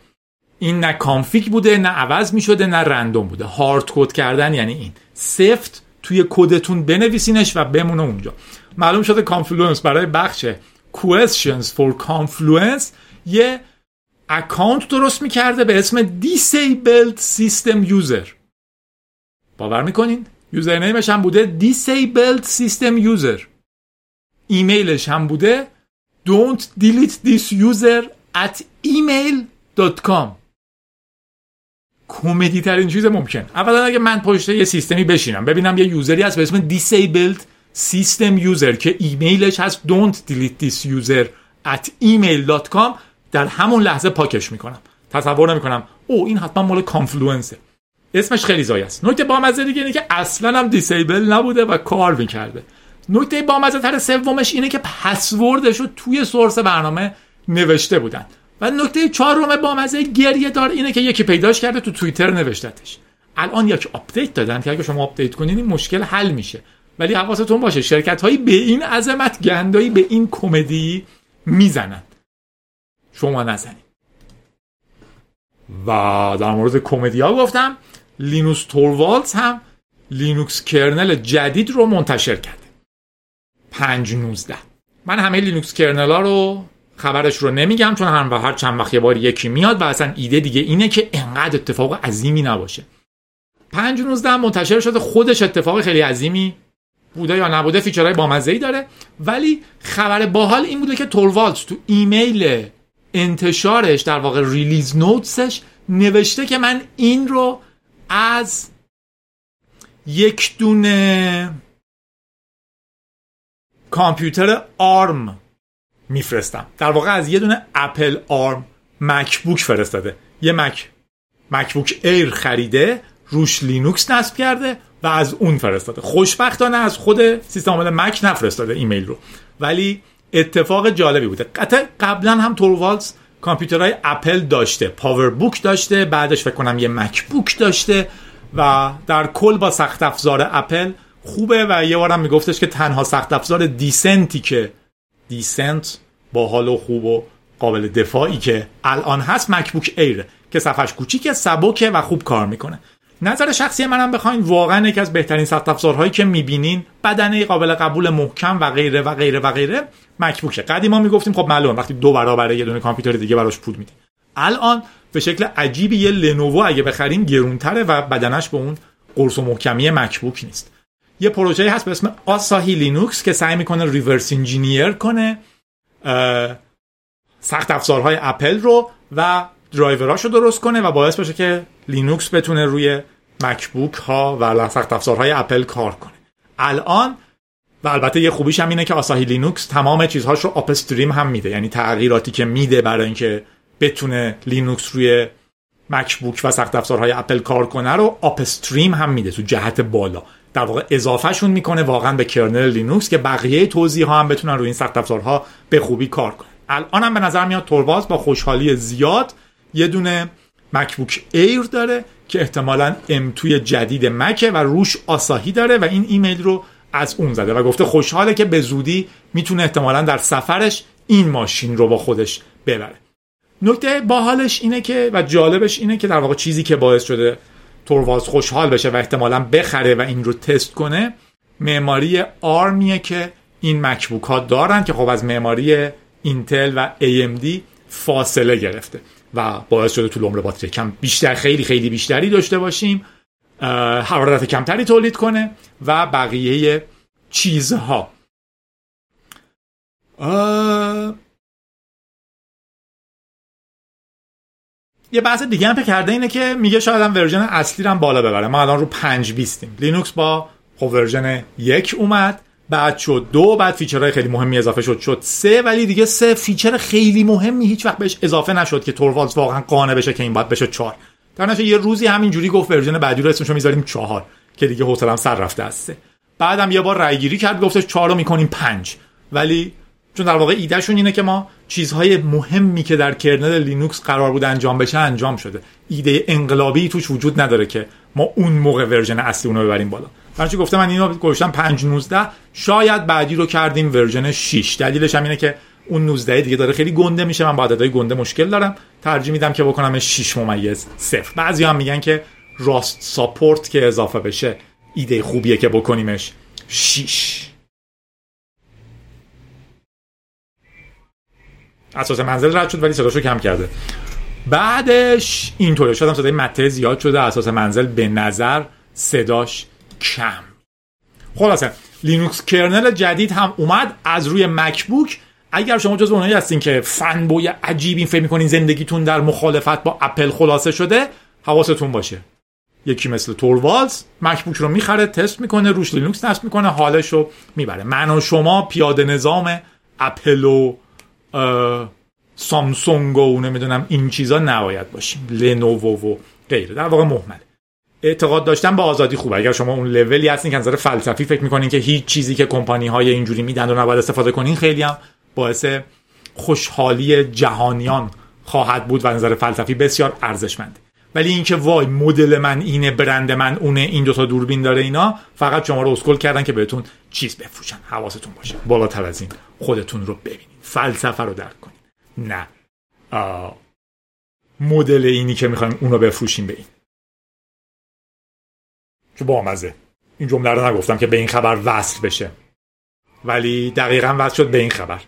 این نه config بوده نه عوض می‌شده نه random بوده. hard code کردن یعنی این. سفت توی کدتون بنویسینش و بمونه اونجا. معلوم شده Confluence برای بخش questions for Confluence یه account درست می‌کرده به اسم disabled system user. باور می‌کنین؟ یوزرنیمش هم بوده disabled system user. ایمیلش هم بوده don't delete this user at email.com کمدی ترین چیز ممکن. اولا اگه من پشت یه سیستمی بشینم ببینم یه یوزری هست به اسم disabled system user که ایمیلش هست don't delete this user at email.com در همون لحظه پاکش می‌کنم. تصور نمی‌کنم. او این حتما مال Confluence ه. اسمش خیلی ضایع است. نکته بامزه دیگه اینه که اصلا هم disable نبوده و کار می‌کرده. نکته بامزه تر سومش اینه که پسوردش رو توی source برنامه نوشته بودن. و نکته چهارم بامزه گریه دار اینه که یکی پیداش کرده تو توییتر نوشتتش. الان یک آپدیت دادن که اگه شما آپدیت کنین مشکل حل میشه. ولی حواستون باشه شرکت هایی به این عظمت گندایی به این کمدی می‌زنن. شما نزنید. و در مورد کمدیا گفتم لینوس توروالز هم لینوکس kernel جدید رو منتشر کرده. 5.19 من همه لینوکس kernel ها رو خبرش رو نمیگم چون هر هر چند وقت یه بار یکی میاد و اصلا ایده دیگه اینه که انقدر اتفاق عظیمی نباشه. 5.19 منتشر شده خودش اتفاق خیلی عظیمی بوده یا نبوده feature های بامزه ای داره. ولی خبر باحال این بوده که توروالز تو ایمیل انتشارش در واقع release notes ش نوشته که من این رو از یک دونه کامپیوتر ARM میفرستم. در واقع از یه دونه اپل ARM مکبوک فرستاده. یه مک مکبوک ایر خریده روش لینوکس نصب کرده و از اون فرستاده. خوشبختانه از خود سیستم عامل مک نفرستاده ایمیل رو. ولی اتفاق جالبی بوده. قبلا هم توروالز کامپیوترهای اپل داشته پاور بوک داشته بعدش فکر کنم یه مک بوک داشته و در کل با سخت افزار اپل خوبه و یه بارم میگفتش که تنها سخت افزار decent ی که decent با حال و خوب و قابل دفاعی که الان هست مکبوک ایره که صفحش کوچیکه سبکه و خوب کار می‌کنه. نظر شخصی منم بخواین واقعا یکی از بهترین سخت افزارهایی که می‌بینین بدنه قابل قبول محکم و غیره و غیره و غیره مکبوکه. قدیما می‌گفتیم خب معلوم وقتی دو برابر یه دونه کامپیوتر دیگه براش پول میدیم الان به شکل عجیبی یه لنوو اگه بخریم گرونتره و بدنش به اون قرص و محکمی مکبوک نیست. یه پروژه هست به اسم آساهی لینوکس که سعی می‌کنه reverse engineer کنه سخت افزارهای اپل رو و درایوراشو درست کنه و باعث بشه که لینوکس بتونه روی مکبوک ها و سخت افزارهای اپل کار کنه. الان و البته یه خوبیش هم اینه که آساهی لینوکس تمام چیزهاش رو upstream هم میده. یعنی تغییراتی که میده برای اینکه بتونه لینوکس روی مکبوک و سخت افزارهای اپل کار کنه رو upstream هم میده تو جهت بالا. در واقع اضافهشون می‌کنه واقعا به kernel لینوکس که بقیه توزیع ها هم بتونن روی این سخت افزارها به خوبی کار کنن. الان هم به نظر میاد توروالز با خوشحالی زیاد یه دونه مکبوک ایر داره که احتمالا M2 جدید مکه و روش آساهی داره و این ایمیل رو از اون زده و گفته خوشحاله که به زودی می‌تونه احتمالا در سفرش این ماشین رو با خودش ببره. نکته باحالش اینه که و جالبش اینه که در واقع چیزی که باعث شده تورواز خوشحال بشه و احتمالا بخره و این رو تست کنه معماری آرمیه که این مکبوک ها دارن که خب از معماری اینتل و AMD فاصله گرفته. و باعث شده طول عمر باتری کم بیشتر خیلی خیلی بیشتری داشته باشیم حرارت کمتری تولید کنه و بقیه چیزها. یه بحث دیگه هم کرده اینه که میگه شاید هم version اصلی رو هم بالا ببره. ما الان رو 5 بیستیم. لینوکس با خب version یک اومد. بعد شد دو بعد feature های خیلی مهمی اضافه شد شد سه ولی دیگه سه feature خیلی مهمی هیچ وقت بهش اضافه نشد که توروالز واقعا قانع بشه که این باید بشه چهار. در یه روزی همینجوری گفت version بعدی رو اسمشو می‌ذاریم چهار که دیگه حوصله‌ام سر رفته است. بعدم یه بار رای گیری کرد گفتش چهار رو می‌کنیم پنج. ولی چون در واقع ایدهشون اینه که ما چیزهای مهمی که در kernel لینوکس قرار بود انجام بشه انجام شده. ایده انقلابی توش وجود نداره که ما اون موقع version اصلی اونو ببریم بالا. برای گفته من اینو گذاشتم 5 19 شاید بعدی رو کردیم version 6 دلیلش هم اینه که اون 19 دیگه داره خیلی گنده میشه. من با عددهای گنده مشکل دارم. ترجیح میدم که بکنم 6 ممیز 0 بعضی هم میگن که Rust support که اضافه بشه ایده خوبیه که بکنیمش 6 اثاث منزل رد شد ولی صداشو کم کرده. بعدش اینطوری شدم صدای مته زیاد شده. اثاث منزل به نظر صداش کم. خلاصه لینوکس kernel جدید هم اومد از روی مکبوک. اگر شما جز اونایی هستین که fanboy عجیبی فکر می‌کنین زندگیتون در مخالفت با اپل خلاصه شده حواستون باشه. یکی مثل توروالز مکبوک رو می‌خره تست می‌کنه روش لینوکس نصب می‌کنه حالش رو می‌بره. من و شما پیاده نظام اپل و سامسونگ و نمی‌دونم این چیزا نباید باشیم. لنوو و غیره. در واقع محمله. اعتقاد داشتن به آزادی خوبه. اگر شما اون لولی هستین که نظر فلسفی فکر می‌کنین که هیچ چیزی که کمپانی های اینجوری میدن و نباید استفاده کنین خیلی هم باعث خوشحالی جهانیان خواهد بود و نظر فلسفی بسیار ارزشمند. ولی اینکه وای مدل من اینه برند من اونه این دوتا دوربین داره اینا فقط شما رو اسکل کردن که بهتون چیز بفروشن حواستون باشه. بالاتر از این خودتون رو ببینید فلسفه رو درک کنید نه. مدل اینی که می‌خوایم اونو بفروشیم به این. چه بامزه. این جمله رو نگفتم که به این خبر وصل بشه. ولی دقیقا وصل شد به این خبر.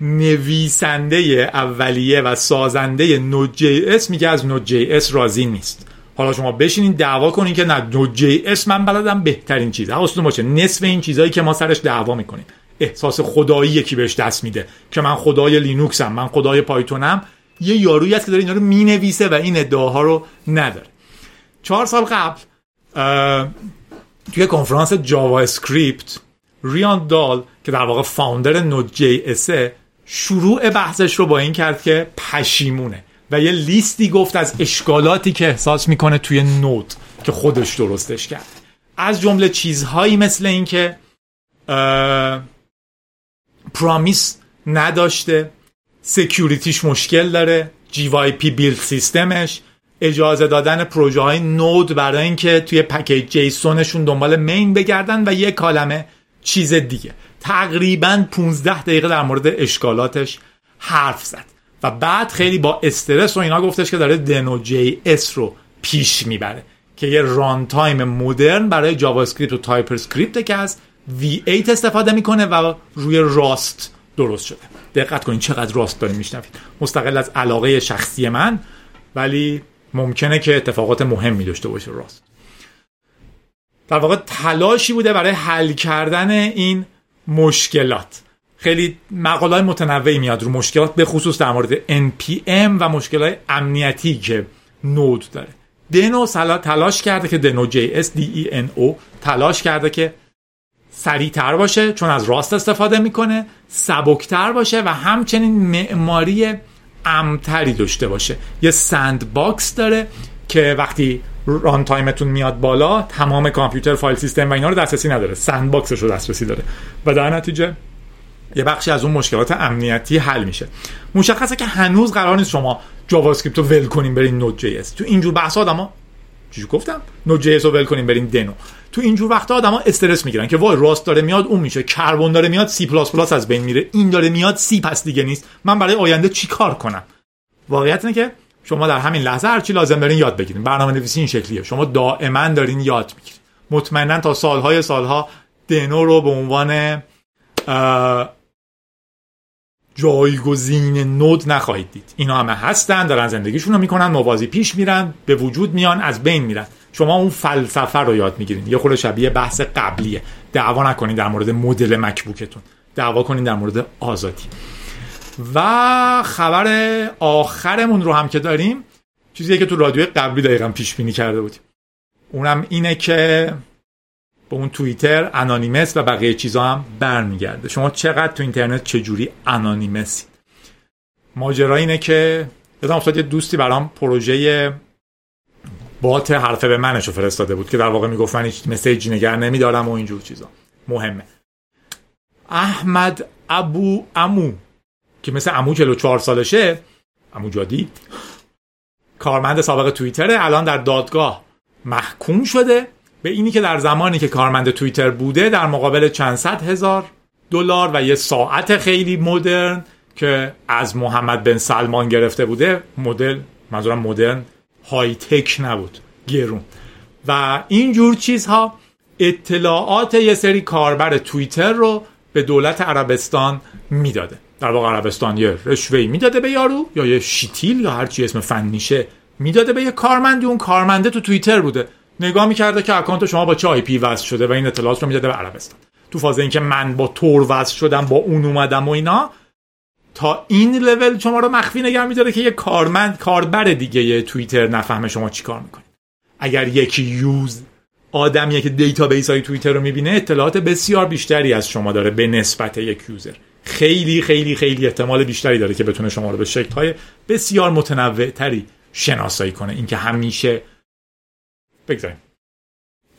نویسنده اولیه و سازنده Node.js میگه از Node.js راضی نیست. حالا شما بشینین دعوا کنین که نه Node.js من بلدم بهترین چیز. حواستون باشه نصف این چیزهایی که ما سرش دعوا می‌کنیم. احساس خدایی یکی بهش دست میده که من خدای لینوکسم من خدای پایتونم. یه یارویی هست که داره اینا رو می‌نویسه و این ادعاها رو نداره. چهار سال قبل توی کنفرانس JavaScript ریان دال که در واقع founder Node.js ه شروع بحثش رو با این کرد که پشیمونه و یه لیستی گفت از اشکالاتی که احساس می‌کنه توی Node که خودش درستش کرد. از جمله چیزهایی مثل اینکه promise نداشته security ش مشکل داره GYP build system ش اجازه دادن پروژه های Node برای اینکه توی package JSON شون دنبال main بگردن و یه عالمه چیز دیگه. تقریبا 15 دقیقه در مورد اشکالاتش حرف زد. و بعد خیلی با استرس و اینا گفتش که داره Deno JS رو پیش می‌بره که یه runtime مدرن برای JavaScript و TypeScript که از V8 استفاده می‌کنه و روی Rust درست شده. دقت کنید چقدر Rust داریم میشنوید. مستقل از علاقه شخصی من ولی ممکنه که اتفاقات مهمی داشته باشه Rust. در واقع تلاشی بوده برای حل کردن این مشکلات. خیلی مقاله متنوعی میاد رو مشکلات به خصوص در مورد NPM و مشکلات امنیتی که Node داره. Deno تلاش کرده که Deno JS D E N O تلاش کرده که سریعتر باشه چون از Rust استفاده می‌کنه سبکتر باشه و همچنین معماری امن‌تری داشته باشه. یه sandbox داره که وقتی runtime تون میاد بالا تمام کامپیوتر فایل سیستم و اینا رو دسترسی نداره. sandbox ش رو دسترسی داره. و در نتیجه یه بخشی از اون مشکلات امنیتی حل میشه. مشخصه که هنوز قرار نیست شما JavaScript رو ول کنیم برین Node JS. تو اینجور بحث آدما چیزی گفتم؟ Node JS رو ول کنیم برین Deno. تو اینجور وقتا آدما استرس می‌گیرن که وای Rust داره میاد اون میشه. Carbon داره میاد سی پلاس پلاس از بین میره. این داره میاد C پس دیگه نیست. من برای آینده چی کار کنم؟ واقعیت اینه که شما در همین لحظه هرچی لازم دارین یاد بگیرین. برنامه نویسی این شکلیه. شما دائما دارین یاد می‌گیرین. مطمئنا تا سالهای سالها Deno رو به عنوان جایگزین نود نخواهید دید. اینا همه هستن دارن زندگیشون رو می‌کنن موازی پیش میرن به وجود میان از بین میرن. شما اون فلسفه رو یاد می‌گیرین. یه خورده شبیه بحث قبلیه. دعوا نکنین در مورد مدل مکبوکتون. دعوا کنین در مورد آزادی. و خبر آخرمون رو هم که داریم چیزی که تو رادیو قبلی دقیقا پیش بینی کرده بودیم. اونم اینه که به اون توییتر انانیمس و بقیه چیزا هم برمیگرده. شما چقدر تو اینترنت چجوری انانیمسی ماجرا اینه که یادم افتاد یه دوستی برام پروژه بات حرفه به منشو فرستاده بود که در واقع می‌گفت من هیچ مسیجی نگر نمیدارم و اینجور چیزا. مهمه. احمد ابو امو که مثل امو 44 سالشه امو جادی کارمند سابق توییتره الان در دادگاه محکوم شده. به اینی که در زمانی که کارمند توییتر بوده در مقابل چند صد هزار دلار و یه ساعت خیلی مدرن که از محمد بن سلمان گرفته بوده مدل منظورم مدرن high tech نبود گرون. و اینجور چیزها اطلاعات یه سری کاربر توییتر رو به دولت عربستان می‌داده. در واقع عربستان یه رشوه می‌داده به یارو یا یه شیتیل یا هر چی اسم فنیشه می‌داده به یه کارمندی اون کارمنده تو توییتر بوده. نگاه می‌کرده که account شما با چه IP وصل شده و این اطلاعات رو می‌داده به عربستان. تو فاز اینکه من با Tor وصل شدم با اون اومدم و اینا تا این لول شما رو مخفی نگه میداره که یه کارمند کاربر دیگه یه توییتر نفهمه شما چیکار می‌کنید. اگر یکی user admin یه که database های توییتر رو می‌بینه اطلاعات بسیار بیشتری از شما داره به نسبت یک user خیلی خیلی خیلی احتمال بیشتری داره که بتونه شما رو به شکل های بسیار متنوع تری شناسایی کنه. اینکه همیشه بگذاریم.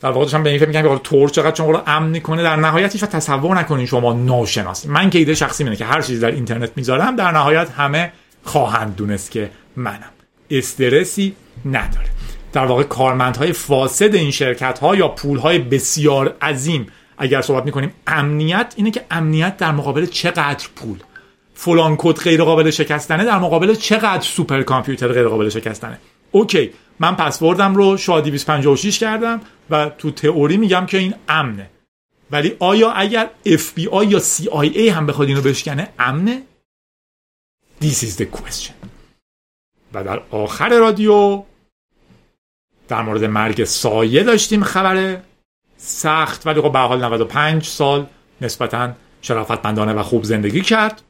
در واقع داشتم به این فکر میگم تور چقدر؟ شما رو امن می‌کنه در نهایت هیچ تصور نکنین شما ناشناس. من که ایده شخصی اینه که هر چیزی در اینترنت می‌ذارم در نهایت همه خواهند دونست که منم. استرسی نداره. در واقع کارمندهای فاسد این شرکت ها یا پول های بسیار عظیم اگر صحبت می‌کنیم امنیت اینه که امنیت در مقابل چقدر پول؟ فلان کد غیر قابل شکستنه در مقابل چقدر سوپر کامپیوتر غیر قابل شکستنه؟ اوکی من پسوردم رو شادی 256 کردم و تو تئوری میگم که این امنه. ولی آیا اگر FBI یا CIA هم بخواد اینو بشکنه امنه؟ This is the question. و در آخر رادیو در مورد مرگ سایه داشتیم خبر سخت ولی خب به حال 95 سال نسبتا شرافتمندانه و خوب زندگی کرد.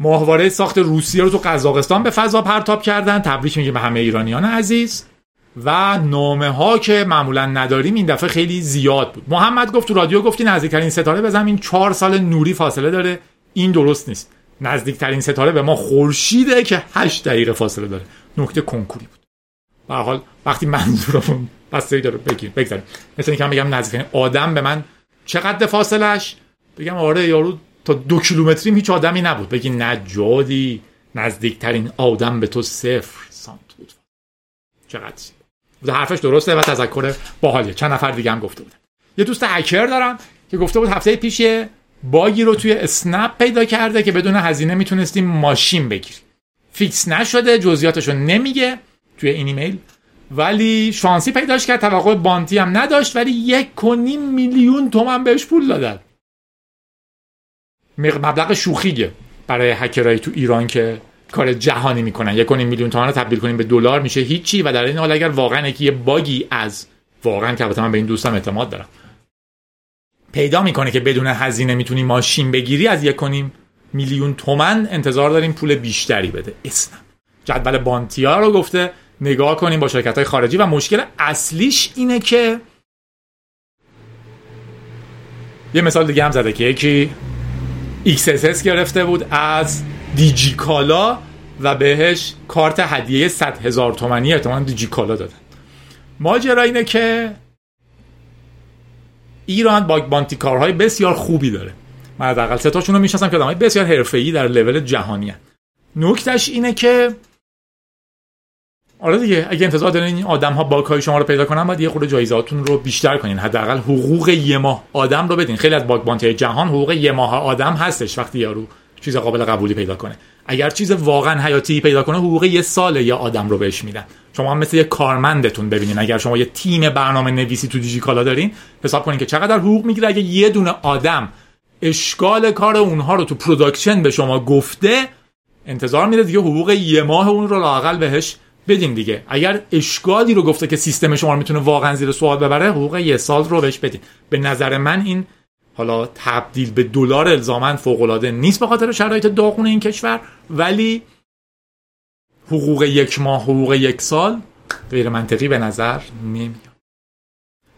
ماهواره ساخت روسیه رو تو قزاقستان به فضا پرتاب کردن. تبریک میگه به همه ایرانیان عزیز. و نامه ها که معمولا نداریم این دفعه خیلی زیاد بود. محمد گفت تو رادیو گفتی نزدیکترین ستاره به زمین چهار سال نوری فاصله داره. این درست نیست. نزدیکترین ستاره به ما خورشیده که 8 دقیقه فاصله داره. نکته کنکوری بود. به حال وقتی منظورمون بستگی داره بگیر بگذاریم. مثل اینکه بگم نزدیکترین آدم به من چقدر فاصلش بگم آره یارو تا دو کیلومتریم هیچ آدمی نبود. بگی نه جادی نزدیکترین آدم به تو صفر. سانت بود. چقدر حرفش درسته و تذکر باحالیه. چند نفر دیگه هم گفته بودن. یه دوست هکر دارم که گفته بود هفته پیش bug ی رو توی اسنپ پیدا کرده که بدون هزینه می‌تونستیم ماشین بگیریم. fix نشده جزئیاتش رو نمیگه توی این ایمیل. ولی شانسی پیداش کرد توقع بانتی هم نداشت ولی یک و میلیون تومن بهش پول دادن. مبلغ شوخیه برای هکرهای تو ایران که کار جهانی می‌کنن. یک میلیون تومان رو تبدیل کنیم به دلار میشه هیچی و در این حال اگر واقعا یکی یه باگی از واقعا که من به این دوستم اعتماد دارم. پیدا می‌کنه که بدون هزینه می‌تونی ماشین بگیری از یک میلیون تومن انتظار داریم پول بیشتری بده. اسم. جدول بانتیا رو گفته نگاه کنیم با شرکت های خارجی و مشکل اصلیش اینه که یه مثال دیگه هم زده که یکی XSS گرفته بود از دیجی کالا و بهش کارت هدیه 100 هزار تومنی احتمالا دیجی کالا دادن ماجرا اینه که ایران باگ بانتی کارهای بسیار خوبی داره من حداقل سه تاشون رو می‌شناسم که آدمای بسیار حرفه‌ای در لول جهانی هن. نکتهش اینه که آره دیگه اگه انتظار دارین این آدم ها باگ شما رو پیدا کنن باید یه خورده جایزاتون رو بیشتر کنین. حداقل حقوق یه ماه آدم رو بدین. خیلی از باگ بانتی جهان حقوق یه ماه آدم هستش وقتی یارو چیز قابل قبولی پیدا کنه. اگر چیز واقعا حیاتی پیدا کنه حقوق یه سال یا آدم رو بهش میدن. شما هم مثل یه کارمندتون ببینین. اگر شما یه تیم برنامه نویسی تو دیجیکالا دارین حساب کنین که چقدر حقوق می‌گیره. اگه یه دونه آدم اشکال کار اونها رو تو production به شما گفته انتظار میره دیگه حقوق یه ماه اون رو لاقل بهش بدین دیگه. اگر اشکالی رو گفته که سیستم شما رو می‌تونه واقعا زیر سوال ببره حقوق یه سال رو بهش بدین. به نظر من این حالا تبدیل به دلار الزاماً فوق العاده نیست به خاطر شرایط داغون این کشور ولی حقوق یک ماه حقوق یک سال غیر منطقی به نظر نمیاد.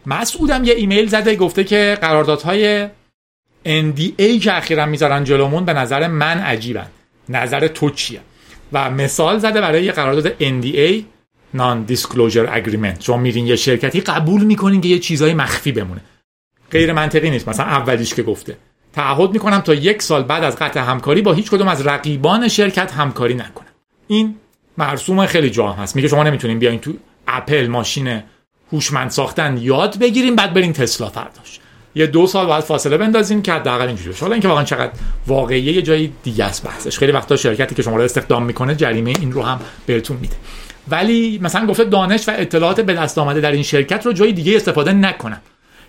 مسعودم یه ایمیل زده گفته که قراردادهای NDA که اخیرا می‌ذارن جلومون به نظر من عجیبن. نظر تو چیه؟ و مثال زده برای یه قرارداد NDA Non Disclosure Agreement. شما میرین یه شرکتی قبول می‌کنین که یه چیزای مخفی بمونه. غیر منطقی نیست. مثلا اولیش که گفته. تعهد می‌کنم تا یک سال بعد از قطع همکاری با هیچ کدوم از رقیبان شرکت همکاری نکنم. این مرسوم خیلی جا هست. میگه شما نمی‌تونین بیاین تو اپل ماشین هوشمند ساختن یاد بگیریم بعد برین تسلا فرداش. یه دو سال باید فاصله بندازین که حداقل اینجوری بشه حالا اینکه واقعا چقدر واقعیه یه جای دیگه است بحثش. خیلی وقتا شرکتی که شما رو استخدام می‌کنه جریمه این رو هم بهتون میده. ولی مثلا گفته دانش و اطلاعات به دست آمده در این شرکت رو جای دیگه استفاده نکنم.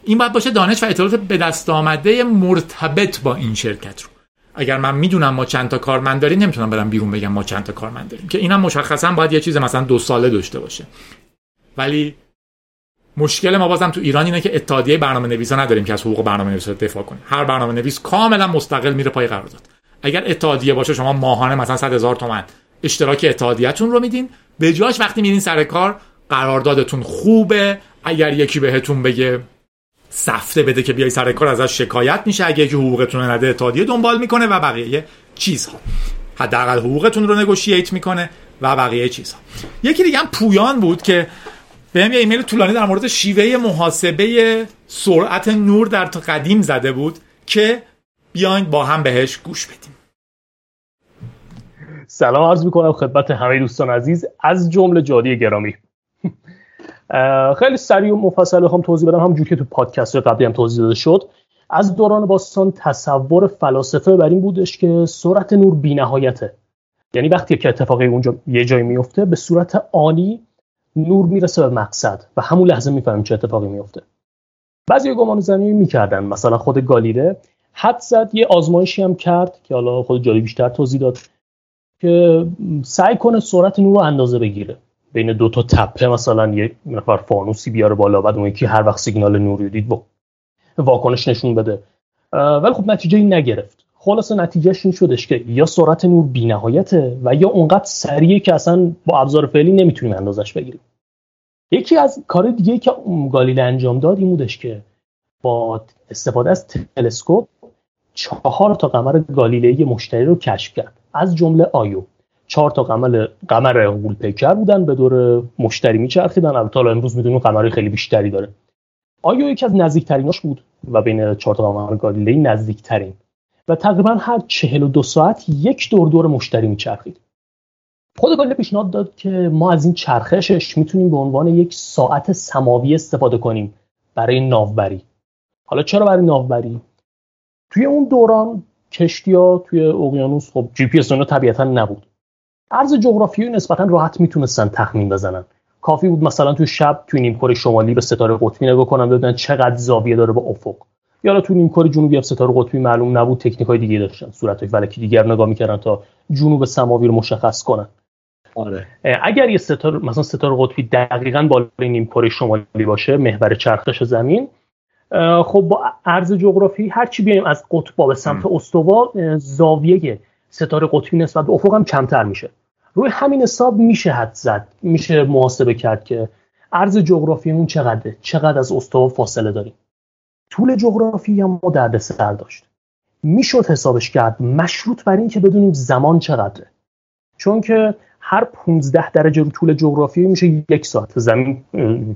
این باید باشه دانش و اطلاعات به دست آمده مرتبط با این شرکت رو. اگر من می‌دونم ما چند تا کارمند داریم نمی‌تونم برم بیرون بگم ما چند تا کارمند داریم که اینم مشخصا باید یه چیز مثلا دو ساله داشته باشه. ولی مشکل ما بازم تو ایران اینه که اتحادیه برنامه نویسا نداریم که از حقوق برنامه نویسا دفاع کنه هر برنامه نویس کاملا مستقل میره پای قرارداد. اگر اتحادیه باشه شما ماهانه مثلا 100 هزار تومن اشتراک اتحادیه‌تون رو میدین. به جاش وقتی میرین سر کار قراردادتون خوبه. اگر یکی بهتون بگه سفته بده که بیای سر کار ازش شکایت میشه. اگه یکی حقوقتون رو نده اتحادیه دنبال می‌کنه و بقیه چیزها. حداقل حقوقتون رو نگوشییت می‌کنه و بقیه چیزها. یکی دیگه هم پویان بود که بهم یه ایمیل طولانی در مورد شیوه محاسبه سرعت نور در قدیم زده بود که بیاین با هم بهش گوش بدیم. سلام عرض می‌کنم خدمت همه دوستان عزیز. از جمله جادی گرامی. خیلی سریع و مفصل بخوام توضیح بدم. همونجور که تو پادکست قبلی هم توضیح داده شد. از دوران باستان تصور فلاسفه بر این بودش که سرعت نور بینهایته. یعنی وقتی که اتفاقی اونجا یه جایی میفته به صورت آنی نور می‌رسه به مقصد و همون لحظه می‌فهمیم چه اتفاقی میفته بعضی گمان زنی می‌کردن مثلا خود گالیله. حد زد یه آزمایشی هم کرد که حالا خود جالی بیشتر توضیح داد که سعی کنه سرعت نور رو اندازه بگیره. بین دو تا تپه مثلا یک نفر فانوسی بیاره بالا بعد اون یکی هر وقت سیگنال نوری دید با واکنش نشون بده. ولی خب نتیجه این نگرفت. خلاصه نتیجهش این شدش که یا سرعت نور بینهایته و یا اونقدر سریعه که اصلا با ابزار فعلی نمی‌تونیم اندازش بگیریم. یکی از کار دیگه که گالیله انجام داد این بودش که با استفاده از تلسکوپ چهار تا قمر گالیله‌ای مشتری رو کشف کرد. از جمله آیو. چهار تا قمر قمر غول پیکر بودن به دور مشتری میچرخیدن. البته حالا امروز می‌دونیم قمر خیلی بیشتری داره. آیو یکی از نزدیکتریناش بود و بین چهار تا قمر گالیله‌ای نزدیکترین. و تقریبا هر چهل و دو ساعت یک دور دور مشتری میچرخید. خود گالیله پیشنهاد داد که ما از این چرخشش می‌تونیم به عنوان یک ساعت سماوی استفاده کنیم برای ناوبری. حالا چرا برای ناوبری؟ توی اون دوران کشتی ها توی اقیانوس خب جی پی اس طبیعتا نبود. عرض جغرافیایی نسبتا راحت می‌تونستن تخمین بزنن. کافی بود مثلا تو شب توی نیمکره شمالی به ستاره قطبی نگاه کنن ببینن چقدر زاویه داره با افق. یا تو نیمکره جنوبی هم ستاره قطبی معلوم نبود تکنیک های دیگه داشتن صورت های فلکی دیگر نگاه می‌کردن تا جنوب سماوی رو مشخص کنن. آره. اگر یه ستاره مثلا ستاره قطبی دقیقا بالای نیمکره شمالی باشه محور چرخش زمین خب با عرض جغرافی هر چی بیایم از قطب به سمت استوا زاویه ستاره قطبی نسبت به افق هم کمتر میشه. روی همین حساب میشه حد زد میشه محاسبه کرد که عرض جغرافیمون چقدره چقدر از استوا فاصله داریم. طول جغرافی هم ما درد سر داشت. می‌شد حسابش کرد مشروط بر این که بدونیم زمان چقدره. چون که هر 15 درجه طول جغرافی میشه یک ساعت. زمین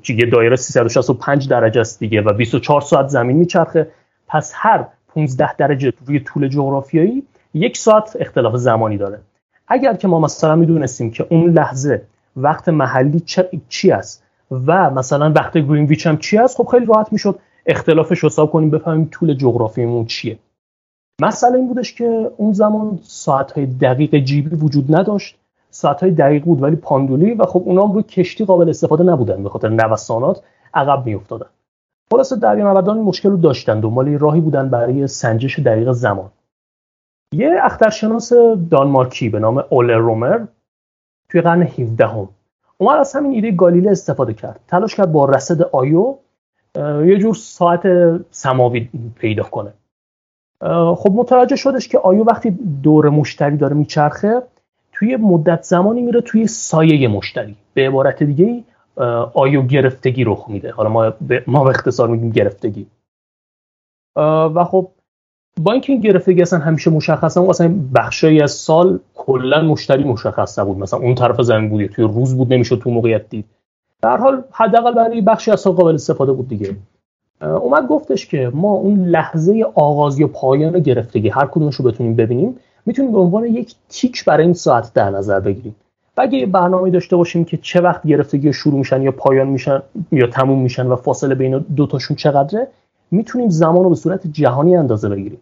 یه دایره 365 درجه است دیگه و 24 ساعت زمین میچرخه. پس هر 15 درجه روی طول جغرافیایی یک ساعت اختلاف زمانی داره. اگر که ما مثلا می‌دونستیم که اون لحظه وقت محلی چی است و مثلا وقت گرینویچ هم چی است خب خیلی راحت می‌شد اختلافش حساب کنیم بفهمیم طول جغرافیمون چیه. مسئله این بودش که اون زمان ساعتهای دقیق جیبی وجود نداشت. ساعتهای دقیق بود ولی پاندولی و خب اونا هم روی کشتی قابل استفاده نبودن به خاطر نوسانات عقب میافتادن. خلاصه دریانوردان این مشکل رو داشتن دنبال راهی بودن برای سنجش دقیق زمان. یه اخترشناس دانمارکی به نام اولر رومر توی قرن 17 هم اومد از همین ایده گالیله استفاده کرد. تلاش کرد با رصد آیو یه جور ساعت سماوی پیدا کنه. خب متوجه شدش که آیو وقتی دور مشتری داره میچرخه توی مدت زمانی میره توی سایه مشتری. به عبارت دیگه آیو گرفتگی رخ میده. حالا ما به, ما اختصار میگیم گرفتگی. و خب با اینکه این گرفتگی اصلا همیشه مشخص نبود اصلا بخشی از سال کلا مشتری مشخص نبود. مثلا اون طرف زمین بود توی روز بود نمی‌شد تو موقعیت دید. در حال حداقل برای بخشی از سال قابل استفاده بود دیگه. اومد گفتش که ما اون لحظه آغاز یا پایان گرفتگی هر کدومش رو بتونیم ببینیم. می‌تونیم به عنوان یک تیک برای این ساعت در نظر بگیریم. و اگه برنامه داشته باشیم که چه وقت گرفتگی شروع میشن یا پایان میشن یا تموم میشن و فاصله بین دوتاشون چقدره می‌تونیم زمان رو به صورت جهانی اندازه بگیریم.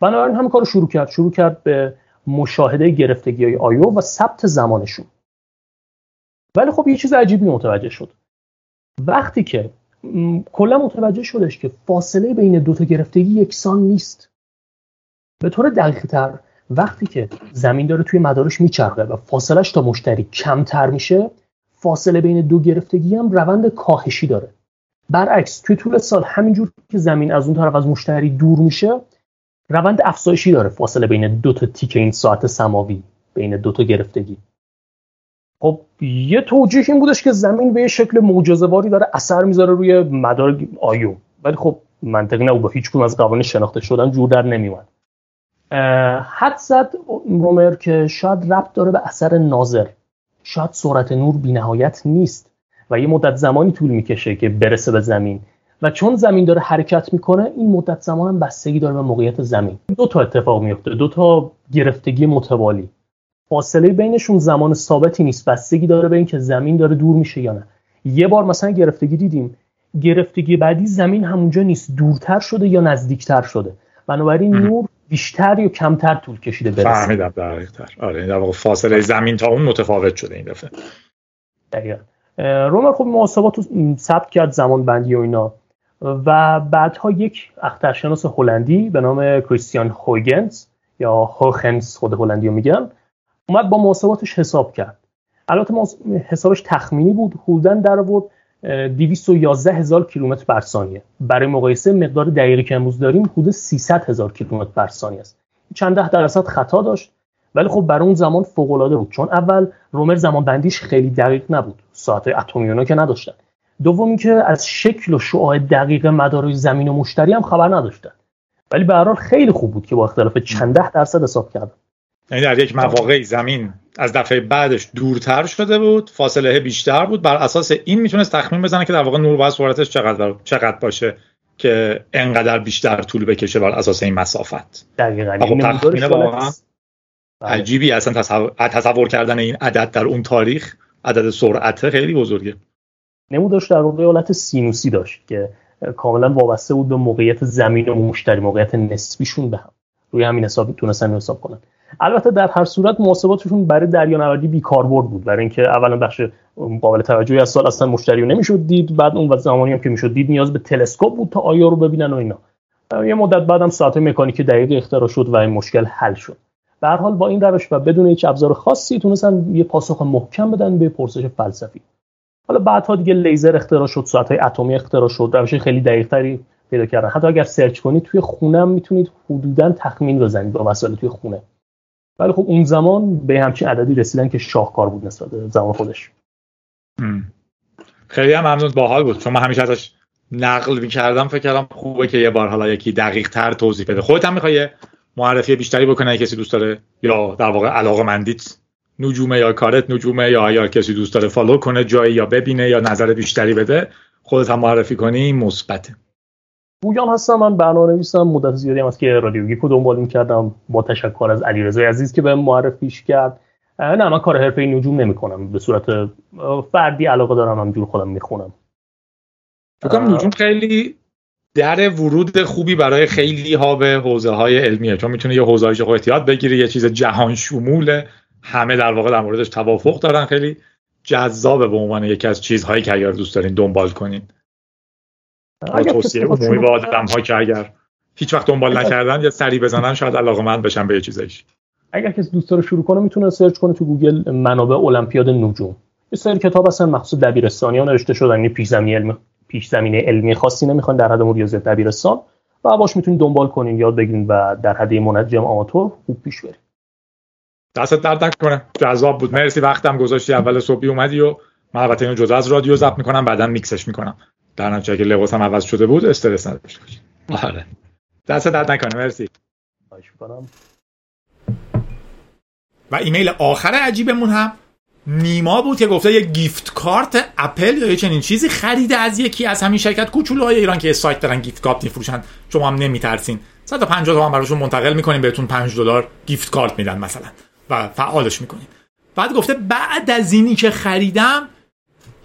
بنابراین همین کار رو شروع کرد. شروع کرد به مشاهده گرفتگی های آیو و ثبت زمانشون. ولی خب یه چیز عجیبی متوجه شد. وقتی که کلا متوجه شدش که فاصله بین دو تا گرفتگی یکسان نیست. به طور دقیق تر وقتی که زمین داره توی مدارش میچرخه و فاصلش تا مشتری کمتر میشه فاصله بین دو گرفتگی هم روند کاهشی داره. برعکس توی طول سال همینجور که زمین از اون طرف از مشتری دور میشه روند افزایشی داره فاصله بین دو تا تیک این ساعت سماوی بین دو تا گرفتگی. خب یه توجیه این بودش که زمین به یه شکل معجزه‌واری داره اثر می‌ذاره روی مدار آیو. ولی خب منطقی نبود با هیچ از قوانین شناخته شدن جور در نمیومد حد زد رومر که شاید ربط داره به اثر ناظر. شاید سرعت نور بینهایت نیست و یه مدت زمانی طول می‌کشه که برسه به زمین. و چون زمین داره حرکت می‌کنه این مدت زمان هم بستگی داره به موقعیت زمین. دو تا اتفاق میفته دو تا گرفتگی متوالی. فاصله بینشون زمان ثابتی نیست. بستگی داره به اینکه زمین داره دور میشه یا نه. یه بار مثلا گرفتگی دیدیم. گرفتگی بعدی زمین همونجا نیست. دورتر شده یا نزدیکتر شده. بنابراین نور بیشتر یا کمتر طول کشیده برسه؟ فهمیدم دقیق تر آره در واقع فاصله زمین تا اون متفاوت شده این دفعه. دقیقا. رومر خب محاسبات رو ثبت کرد زمان بندی و اینا. و بعدها یک اخترشناس هلندی به نام کریستیان هویگنز یا هوخنز خود هلندی رو میگن اومد با محاسباتش حساب کرد. البته حسابش تخمینی بود حدوداً در آورد. 211 هزار کیلومتر بر ثانیه. برای مقایسه مقدار دقیقی که امروز داریم حدود 300 هزار کیلومتر بر ثانیه است. چند ده درصد خطا داشت ولی خب برای اون زمان فوق العاده بود. چون اول رومر زمان بندیش خیلی دقیق نبود. ساعت اتمی که نداشتن. دوم اینکه از شکل و شعاع دقیق مدارای زمین و مشتری هم خبر نداشتن. ولی به هر خیلی خوب بود که با اختلاف چند ده درصد حساب کردن. یعنی در یک مواقعی زمین از دفعه بعدش دورتر شده بود فاصله بیشتر بود. بر اساس این می‌تونست تخمین بزنه که در واقع نور باید سرعتش چقدر چقدر باشه که انقدر بیشتر طول بکشه بر اساس این مسافت. دقیقاً. واقعا بله. عجیبی اصلا تصور, تصور کردن این عدد در اون تاریخ عدد سرعت خیلی بزرگه. نمودش در واقع حالت سینوسی داشت که کاملا وابسته بود به موقعیت زمین و مشتری موقعیت نسبیشون به هم. روی همین حساب تونستن حساب کنن. البته در هر صورت محاسباتشون برای دریانوردی بیکاربرد بود. برای اینکه اولا بخش قابل توجهی از سال اصلا مشتری نمی‌شد دید بعد اون زمانی هم که می‌شد دید نیاز به تلسکوپ بود تا آیا رو ببینن و اینا. یه مدت بعدم ساعت مکانیکی دقیق اختراع شد و این مشکل حل شد. به حال با این روش و بدون هیچ ابزار خاصی تونستن یه پاسخ محکم بدن به پرسش فلسفی. حالا بعدها دیگه لیزر اختراع شد ساعت های اتمی اختراع شد روش خیلی دقیق تری پیدا کردن. حتی اگر سرچ کنید توی خونه هم می‌تونید حدودا تخمین بزنید با وسایل توی خونه. ولی خب اون زمان به همچین عددی رسیدن که شاهکار بود نسبت زمان خودش. خیلی هم ممنون. باحال بود. چون من همیشه ازش نقل می‌کردم فکر کردم خوبه که یه بار حالا یکی دقیق تر توضیح بده. خودت هم می‌خوای معرفی بیشتری بکنه کسی دوست داره؟ یا در واقع علاقه مندیت نجومه یا کارت نجومه یا اگر کسی دوست داره follow کنه جایی یا ببینه یا نظر بیشتری بده خودت هم معرفی کنی. مثبته پویان هستم من برنامه نویسم مدت زیادی هم از که رادیو گیک و دنبال می‌کردم با تشکر از علیرضا عزیز که به معرفیش کرد. نه من کار حرفه نجوم نمی کنم به صورت فردی علاقه دارم همجور خودم می‌خونم. فکر نجوم خیلی در ورود خوبی برای خیلی ها به حوزه های علمیه چون می‌تونه یه حوزه های احتیاط بگیری یه چیز جهان شموله همه در واقع در موردش توافق دارن. خیلی جذابه به عنوان یکی از چیزهایی که اگر دوست دارین دنبال کنین. توصیه عمومی به آدم ها که اگر هیچ وقت دنبال نکردن یا سری بزنن شاید علاقه من بشن به یه چیزایش اگر کسی دوست داره شروع کنه می‌تونه search کنه تو گوگل منابع المپیاد نجوم. یه سری کتاب هستن مخصوص دبیرستانیان نوشته شدن یعنی پیش زمینه علمی پیش زمینه علمی خاصی نمی‌خوان در حد ریاضیات دبیرستان. و باش می‌تونید دنبال کنین یاد بگیرین و در حد منجم آماتور خوب پیش برین دستت درد نکنه. جذاب بود. مرسی وقتم گذاشتی. اول صبحی اومدی و من البته اینو جدا از رادیو ضبط می‌کنم بعدا میکسش می‌کنم. در نتیجه که لباسم عوض شده بود استرس نداشته باشید آره. دست درد نکنه مرسی. و ایمیل آخر عجیبمون هم نیما بود که گفته یه gift card Apple یا یه چنین چیزی خریده از یکی از همین شرکت کوچولوهای ایران که سایت دارن gift card میفروشن. شما هم نمیترسین. 150 تومن براشون منتقل می‌کنیم بهتون 5 دلار gift card میدن مثلا. و فعالش می‌کنین بعد گفته بعد از اینی که خریدم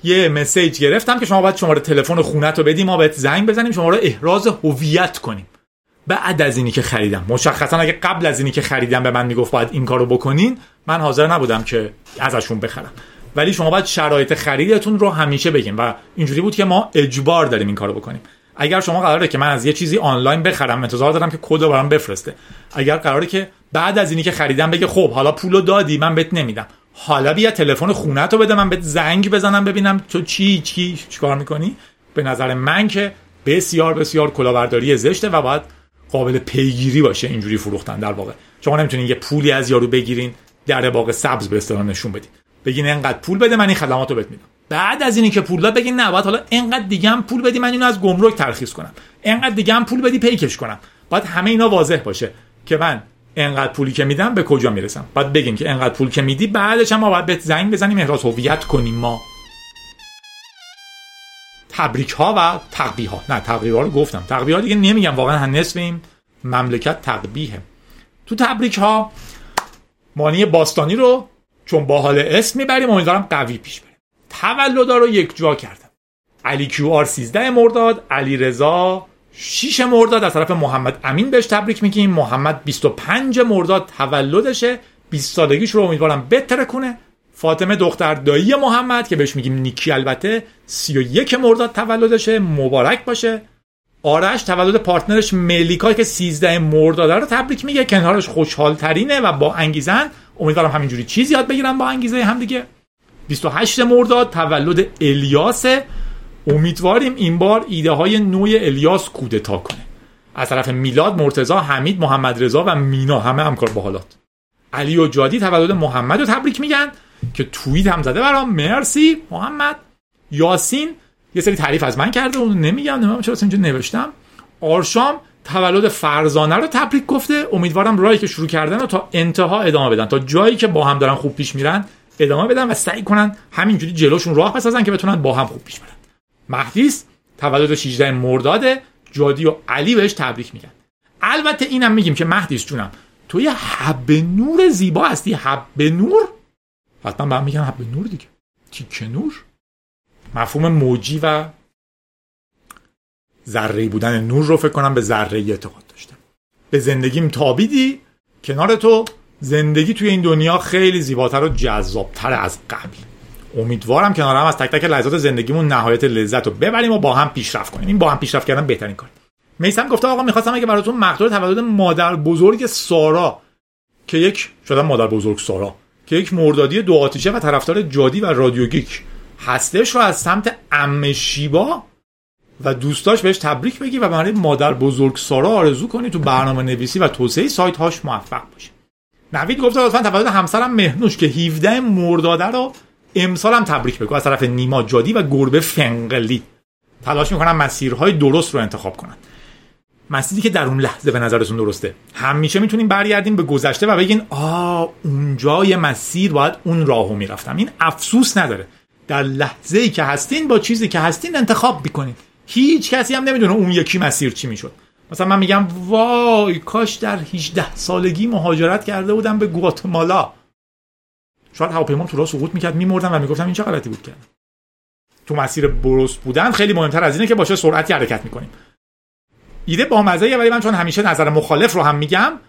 یه مسیج گرفتم که شما باید شماره تلفن خونه رو بدیم ما بهت زنگ بزنیم شما رو احراز هویت کنیم. بعد از اینی که خریدم مشخصا اگه قبل از اینی که خریدم به من می‌گفت باید این کارو بکنین من حاضر نبودم که ازشون بخرم. ولی شما باید شرایط خریدتون رو همیشه بگین و اینجوری بود که ما اجبار داریم این کارو بکنیم. اگر شما قراره که من از یه چیزی آنلاین بخرم انتظار دارم که کد برام بفرسته. اگر قراره که بعد از اینی که خریدم بگه خب حالا پولو دادی من بهت نمیدم. حالا بیا تلفن خونه تو بده من بهت زنگ بزنم ببینم تو چی چی چیکار می‌کنی؟ به نظر من که بسیار بسیار کلاهبرداری زشته و باید قابل پیگیری باشه اینجوری فروختن. در واقع شما نمی‌تونین یه پولی از یارو بگیرین در باغ سبز به اصطلاح نشون بدین. بگین انقدر پول بده من این خدماتو بهت میدم. بعد از اینی که پول داد بگین نه باید حالا انقدر دیگه هم پول بدی من اینو از گمرک ترخیص کنم. انقدر دیگه هم پول بدی پیکش کنم. باید همه اینا واضح باشه که من انقدر پولی که میدم به کجا می‌رسم؟ بعد بگیم که انقدر پول که میدی بعدش هم ما باید بهت زنگ بزنیم احراز هویت کنیم ما. تبریک ها و تقبیه ها نه تقبیه ها رو گفتم. تقبیه ها دیگه نمیگم واقعا نصف این مملکت تقبیه تو تبریک ها مانی باستانی رو چون با حال اسم می‌بریم امیدوارم قوی پیش بریم. تولدا رو یک جا کردم. علی کیو آر 13 مرداد علی رضا 6 مرداد از طرف محمد امین بهش تبریک میگیم. محمد 25 مرداد تولدشه. 20 سالگیش رو امیدوارم بهتره کنه. فاطمه دختر دایی محمد که بهش میگیم نیکی البته 31 مرداد تولدشه. مبارک باشه. آرش تولد پارتنرش ملیکا که 13 مرداد رو تبریک میگه. کنارش خوشحال ترینه و با انگیزن. امیدوارم همینجوری چیز یاد بگیرم با انگیزه هم دیگه 28 مرداد تولد الیاس امیدواریم این بار ایده های نوع الیاس کودتا کنه. از طرف میلاد مرتزا حمید محمد رضا و مینا همه همکار با حالات. علی و جادی تولد محمد رو تبریک میگن که توییت هم زده برام. مرسی محمد. یاسین یه سری تعریف از من کرده اون نمیگم نمی‌دونم چرا اینجا نوشتم. آرشام تولد فرزانه رو تبریک گفته. امیدوارم راهی که شروع کردن رو تا انتها ادامه بدن. تا جایی که با هم دارن خوب پیش میرن ادامه بدن و سعی کنن همینجوری جلوشون راه بسازن که بتونن با هم خوب پیش برن. مهدیس تولد 16 مرداد جادی و علی بهش تبریک میگن. البته اینم میگیم که مهدیس جونم تو یه حب نور زیبا هستی. حب نور؟ حتما به میگن حب نور دیگه. تیک نور؟ مفهوم موجی و ذره بودن نور رو فکر کنم به ذره اعتقاد داشتم به زندگیم تابیدی کنار تو زندگی توی این دنیا خیلی زیباتر و جذابتر از قبل. امیدوارم کنار هم از تک تک لحظات زندگیمون نهایت لذت رو ببریم و با هم پیشرفت کنیم. این با هم پیشرفت کردن بهترین کار. میسم گفته آقا می‌خواستم اگه براتون مقدار تولد مادر بزرگ سارا که یک شدن مادر بزرگ سارا که یک مردادی دو آتیشه و طرفدار جادی و رادیو گیک هستش رو از سمت ام شیبا و دوستاش بهش تبریک بگی و برای مادر بزرگ سارا آرزو کنی تو برنامه نویسی و توسعه سایت هاش موفق باشه نوید گفته لطفا تولد همسرم مهنوش که 17 مرداده رو امسال هم تبریک بگو از طرف نیما جادی و گربه فنقلی. تلاش می‌کنن مسیرهای درست رو انتخاب کنن مسیری که در اون لحظه به نظرتون درسته. همیشه می‌تونیم برگردیم به گذشته و بگین آ اونجا یه مسیر باید اون راهو می‌رفتم. این افسوس نداره. در لحظه ای که هستین با چیزی که هستین انتخاب می‌کنین. هیچ کسی هم نمی‌دونه اون یکی مسیر چی می‌شد. مثلا من میگم وای کاش در 18 سالگی مهاجرت کرده بودم به گواتمالا. شاید هواپیما تو راه سقوط می‌کرد میمردم و می‌گفتم این چه غلطی بود کردم تو مسیر برست بودن خیلی مهمتر از اینه که باشه سرعتی حرکت می‌کنیم. ایده با مزه ولی من چون همیشه نظر مخالف رو هم میگم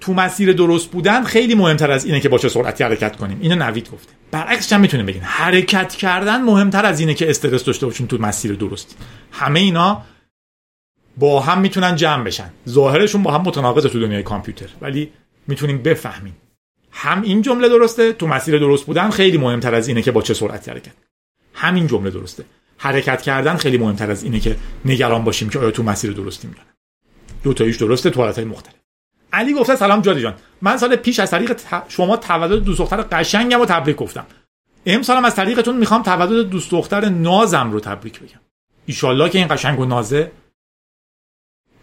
تو مسیر درست بودن خیلی مهمتر از اینه که با چه سرعتی حرکت کنیم. اینو نوید گفته. برعکسش هم می‌تونیم بگین حرکت کردن مهمتر از اینه که استرس داشته باشین تو مسیر درست. همه اینا با هم می‌تونن جمع بشن. ظاهرشون با هم متناقضه تو دنیای کامپیوتر. ولی می‌تونیم بفهمیم. هم این جمله درسته؟ تو مسیر درست بودن خیلی مهمتر از اینه که با چه سرعتی حرکت همین جمله درسته. حرکت کردن خیلی مهمتر از اینه که نگران باشیم که آیا تو مسیر درستی میگن دو تاییش درسته تو حالتهای مختلف. علی گفته سلام جادی جان. من سال پیش از طریق شما تولد دوست دختر قشنگم رو تبریک گفتم. امسالم از طریقتون می‌خوام تولد دوست دختر نازم رو تبریک بگم. ایشالله که این قشنگ و نازه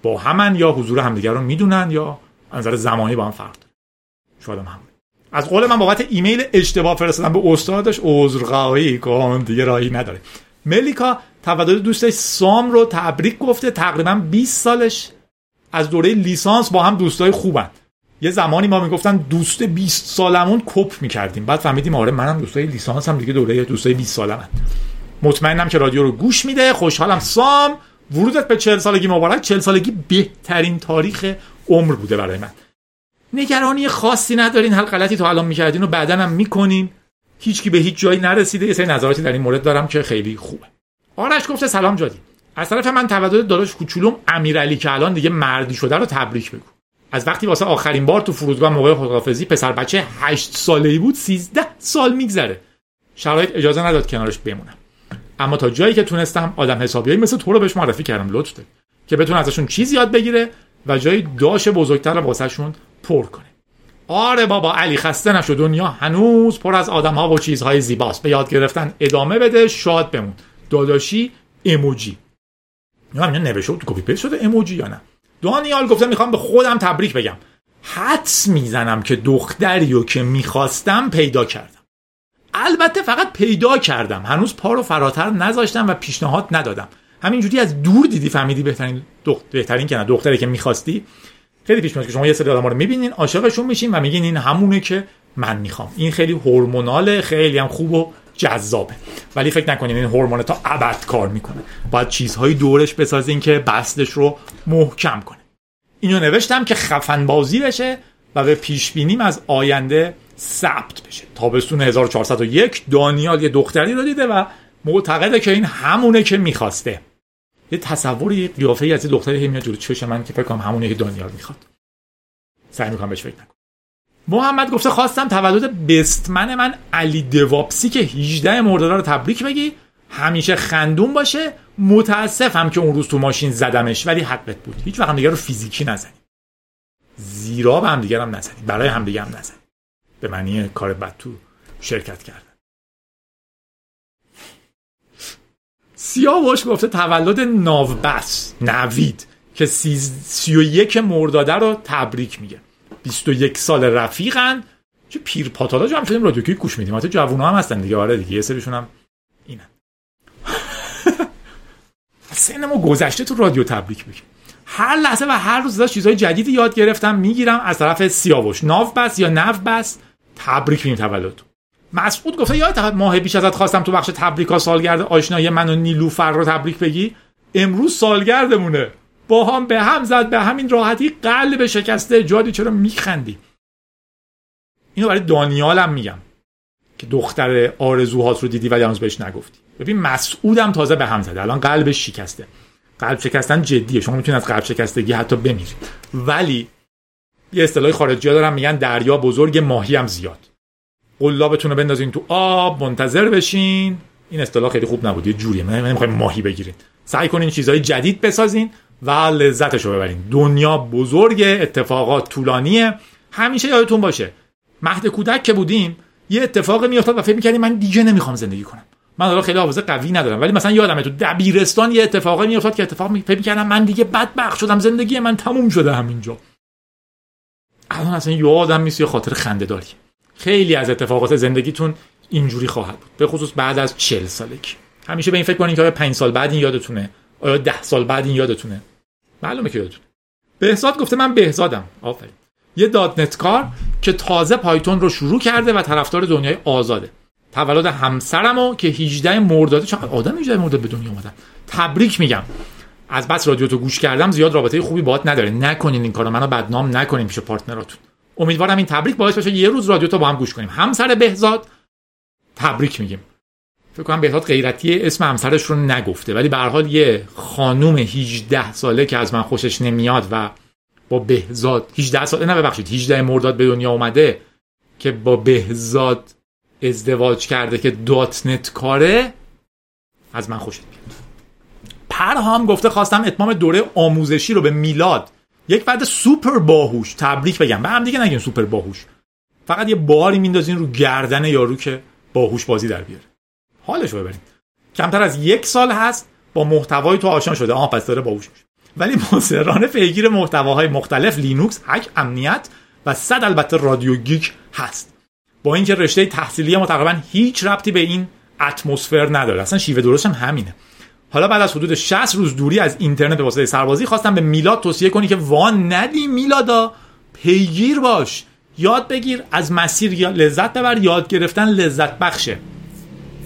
با همن یا حضور همدیگر رو می‌دونن یا نظر زمانی با هم فرق داره. شاید هم از قول من بابت ایمیل اشتباه فرستادم به استادش عذرخواهی کن دیگه راهی نداره. ملیکا تولد دوستش سام رو تبریک گفته تقریبا 20 سالش از دوره لیسانس با هم دوستای خوبن. یه زمانی ما می‌گفتن دوست 20 سالمون کپ می‌کردیم. بعد فهمیدیم آره منم دوستای لیسانس هم دیگه دوره دوستای 20 سالمن. مطمئنم که رادیو رو گوش میده. خوشحالم. سام ورودت به 40 سالگی مبارک. 40 سالگی بهترین تاریخ عمر بوده برای من. نگرانی خاصی ندارین هر غلطی تو الان می‌کردین و بعدا هم می‌کنین. هیچکی به هیچ جایی نرسیده. یه سری نظراتی در این مورد دارم که خیلی خوبه. آرش گفته سلام جادی. از طرف من تولد داداش کوچولوم امیرعلی که الان دیگه مردی شده رو تبریک بگو. از وقتی واسه آخرین بار تو فرودگاه موقع خداحافظی پسر بچه 8 ساله‌ای بود 13 سال میگذره. شرایط اجازه نداد کنارش بمونم. اما تا جایی که تونستم آدم حسابیایی مثل تو رو بهش معرفی کردم لطف که بتونه ازشون چیز یاد بگیره و جای داش بزرگتر رو واسهشون پر کنه. آره بابا علی خسته نشو دنیا هنوز پر از آدم ها و چیزهای زیباست. به یاد گرفتن ادامه بده شاد بمون. داداشی یا همین نوشته تو copy paste شده emoji یا نه؟ دانیال گفته می‌خوام به خودم تبریک بگم. حدس می‌زنم که دختری رو که می‌خواستم پیدا کردم. البته فقط پیدا کردم. هنوز پا رو فراتر نذاشتم و پیشنهاد ندادم. همینجوری از دور دیدی فهمیدی بهترین دخت... بهترین که نه دختری که می‌خواستی؟ خیلی پیش میاد که شما یه سری آدم‌ها رو می‌بینین عاشقشون میشین و میگین این همونه که من می‌خوام. این خیلی hormonal ه خیلی هم خوب و جذابه. ولی فکر نکنین این هورمون تا ابد کار می‌کنه. باید چیزهایی دورش بسازین که بستش رو محکم کنه. اینو نوشتم که خفن بازی بشه و به پیش بینیم از آینده ثبت بشه. تابستون 1401 دانیال یه دختری رو دیده و معتقده که این همونه که می‌خواسته. یه تصوری قیافه ای از دختری میاد جلو چش من که فکر کنم همونه که دانیال می‌خواد. سعی می‌کنم بهش فکر نکنم. محمد گفته خواستم تولد بستمن من علی دوابسی که 18 مرداد رو تبریک بگی. همیشه خندون باشه. متاسفم که اون روز تو ماشین زدمش ولی حقت بود. هیچ وقت دیگه رو فیزیکی نزنی. زیرا به هم دیگه هم نزنی. برای هم دیگه هم نزنی. به معنی کار بد تو شرکت کردن. سیاوش گفته تولد ناوبس نوید که سی و یک مرداده رو تبریک میگه. 21 سال رفیقن. چه پیر پاتالا جمع شدیم رادیو که گوش میدیم؟ حتی جوونا هم هستن دیگه. آره دیگه یه سریشون هم اینن. ما گذشته تو رادیو تبریک بگیم هر لحظه و هر روز چیزهای جدیدی یاد گرفتم می‌گیرم از طرف سیاوش. ناو بس یا نو بس تبریک میگیم تولد مسعود گفته یادت ماه بیش ازت خواستم تو بخش تبریکا سالگرد آشنایی من و نیلوفر رو تبریک بگی. امروز سالگردمونه. با هم به هم زد به همین راحتی قلب شکسته. جادی چرا میخندی؟ اینو برای دانیالم میگم که دختر آرزوهات رو دیدی ولی هنوز بهش نگفتی. ببین مسعودم تازه به هم زده الان قلبش شکسته. قلب شکستن جدیه. شما می‌تونید از قلب شکستگی حتی بمیرید ولی یه اصطلاح خارجی ها دارن میگن دریا بزرگ ماهی هم زیاد. قلابتون رو بندازین تو آب منتظر بشین. این اصطلاح خیلی خوب نبود یه جوریه. من نمی‌خوایم ماهی بگیرید سعی کنین چیزهای جدید بسازین و لذتش رو ببرین. دنیا بزرگ اتفاقات طولانیه. همیشه یادتون باشه مهد کودک که بودیم یه اتفاق میافتاد و فکر می‌کردیم من دیگه نمی‌خوام زندگی کنم. من حالا خیلی حافظه قوی ندارم ولی مثلا یادمه تو دبیرستان یه اتفاقی میافتاد که اتفاق فکر می‌کردم من دیگه بدبخت شدم زندگی من تموم شده همینجا. الان اصلا یادم نیست یه خاطر خنده‌داری. خیلی از اتفاقات زندگیتون اینجوری خواهد بود. به خصوص بعد از 40 سالگی. همیشه به این فکر کنین که آیا 5 سال بعد این یادتونه؟ آیا 10 سال بعد این یادتونه؟ معلومه که یادتونه. بهزاد گفته من بهزادم. آفرین. یه .NET کار که تازه پایتون رو شروع کرده و طرفدار دنیای آزاده. تولد همسرمو که 18 مرداد چقدر آدم 18 مرداد به دنیا اومدن. تبریک میگم. از بس رادیو تو گوش کردم زیاد رابطه خوبی باهات نداره. نکنین این کارو. منو بدنام نکنین پیش partner اتون. امیدوارم این تبریک باعث بشه یه روز رادیو تو با هم گوش کنیم. همسر بهزاد تبریک میگیم. فکر کنم بهزاد غیرتی اسم همسرش رو نگفته ولی به حال یه خانوم 18 ساله که از من خوشش نمیاد و با بهزاد 18 ساله نه ببخشید 18 مرداد به دنیا اومده که با بهزاد ازدواج کرده که .NET کاره از من خوشت میاد. پرهام گفته خواستم اتمام دوره آموزشی رو به میلاد یک فرد سوپر باهوش تبریک بگم. به هم دیگه نگیم سوپر باهوش. فقط یه باری میندازین رو گردن یارو که باهوش بازی در بیاره. حالش رو ببرین کمتر از یک سال هست با محتوای تو آشنا شده. آها پس داره باهوش میشه. ولی مصرانه پیگیر محتواهای مختلف لینوکس هک امنیت و صد البته رادیو گیک هست. با اینکه رشته تحصیلی ما تقریبا هیچ ربطی به این اتمسفر نداره. اصلا شیوه درست هم همینه. حالا بعد از حدود 60 روز دوری از اینترنت به واسطه سربازی خواستم به میلاد توصیه کنی که وا ندی میلادا. پیگیر باش. یاد بگیر. از مسیر لذت ببر. یاد گرفتن لذت بخشه.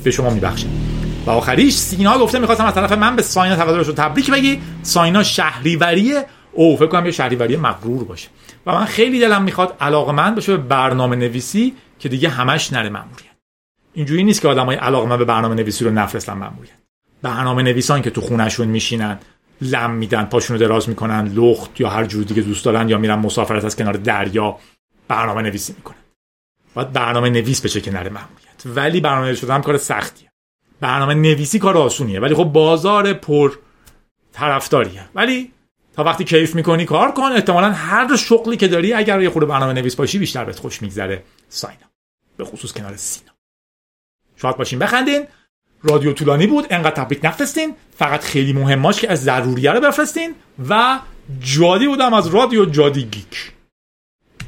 به شما میبخشه. و آخریش سینا گفته می‌خواستم از طرف من به ساینا تولدش رو تبریک بگی. ساینا شهریوریه او. فکر کنم یه شهریوری مغرور باشه. و من خیلی دلم می‌خواد علاقه من بشه به برنامه نویسی که دیگه همش نره ماموریت اینجوری نیست که آدمای علاقه من به برنامه نویسی رو نفرستن ماموریت برنامه نویسان که تو خونشون میشینن لم میدن پاشونو دراز می‌کنن لخت یا هر جور دیگه دوست دارن یا میرن مسافرت از کنار دریا برنامه نویسی می‌کنن. باید برنامه نویس بشه کنار ماموریت ولی برنامه نویس شدن کار سختیه. برنامه نویسی کار آسونیه. ولی خب بازار پر طرفداریه. ولی تا وقتی کیف می‌کنی کار کن. احتمالا هر شغلی که داری اگر یه خورده برنامه نویس باشی بیشتر بهت خوش میگذره. ساینا. به خصوص کنار سینا. شاد باشین. بخندین. رادیو طولانی بود انقدر تبریک نفرستین. فقط خیلی مهماش که از ضروریه رو بفرستین و جادی بودم از رادیو جادی گیک.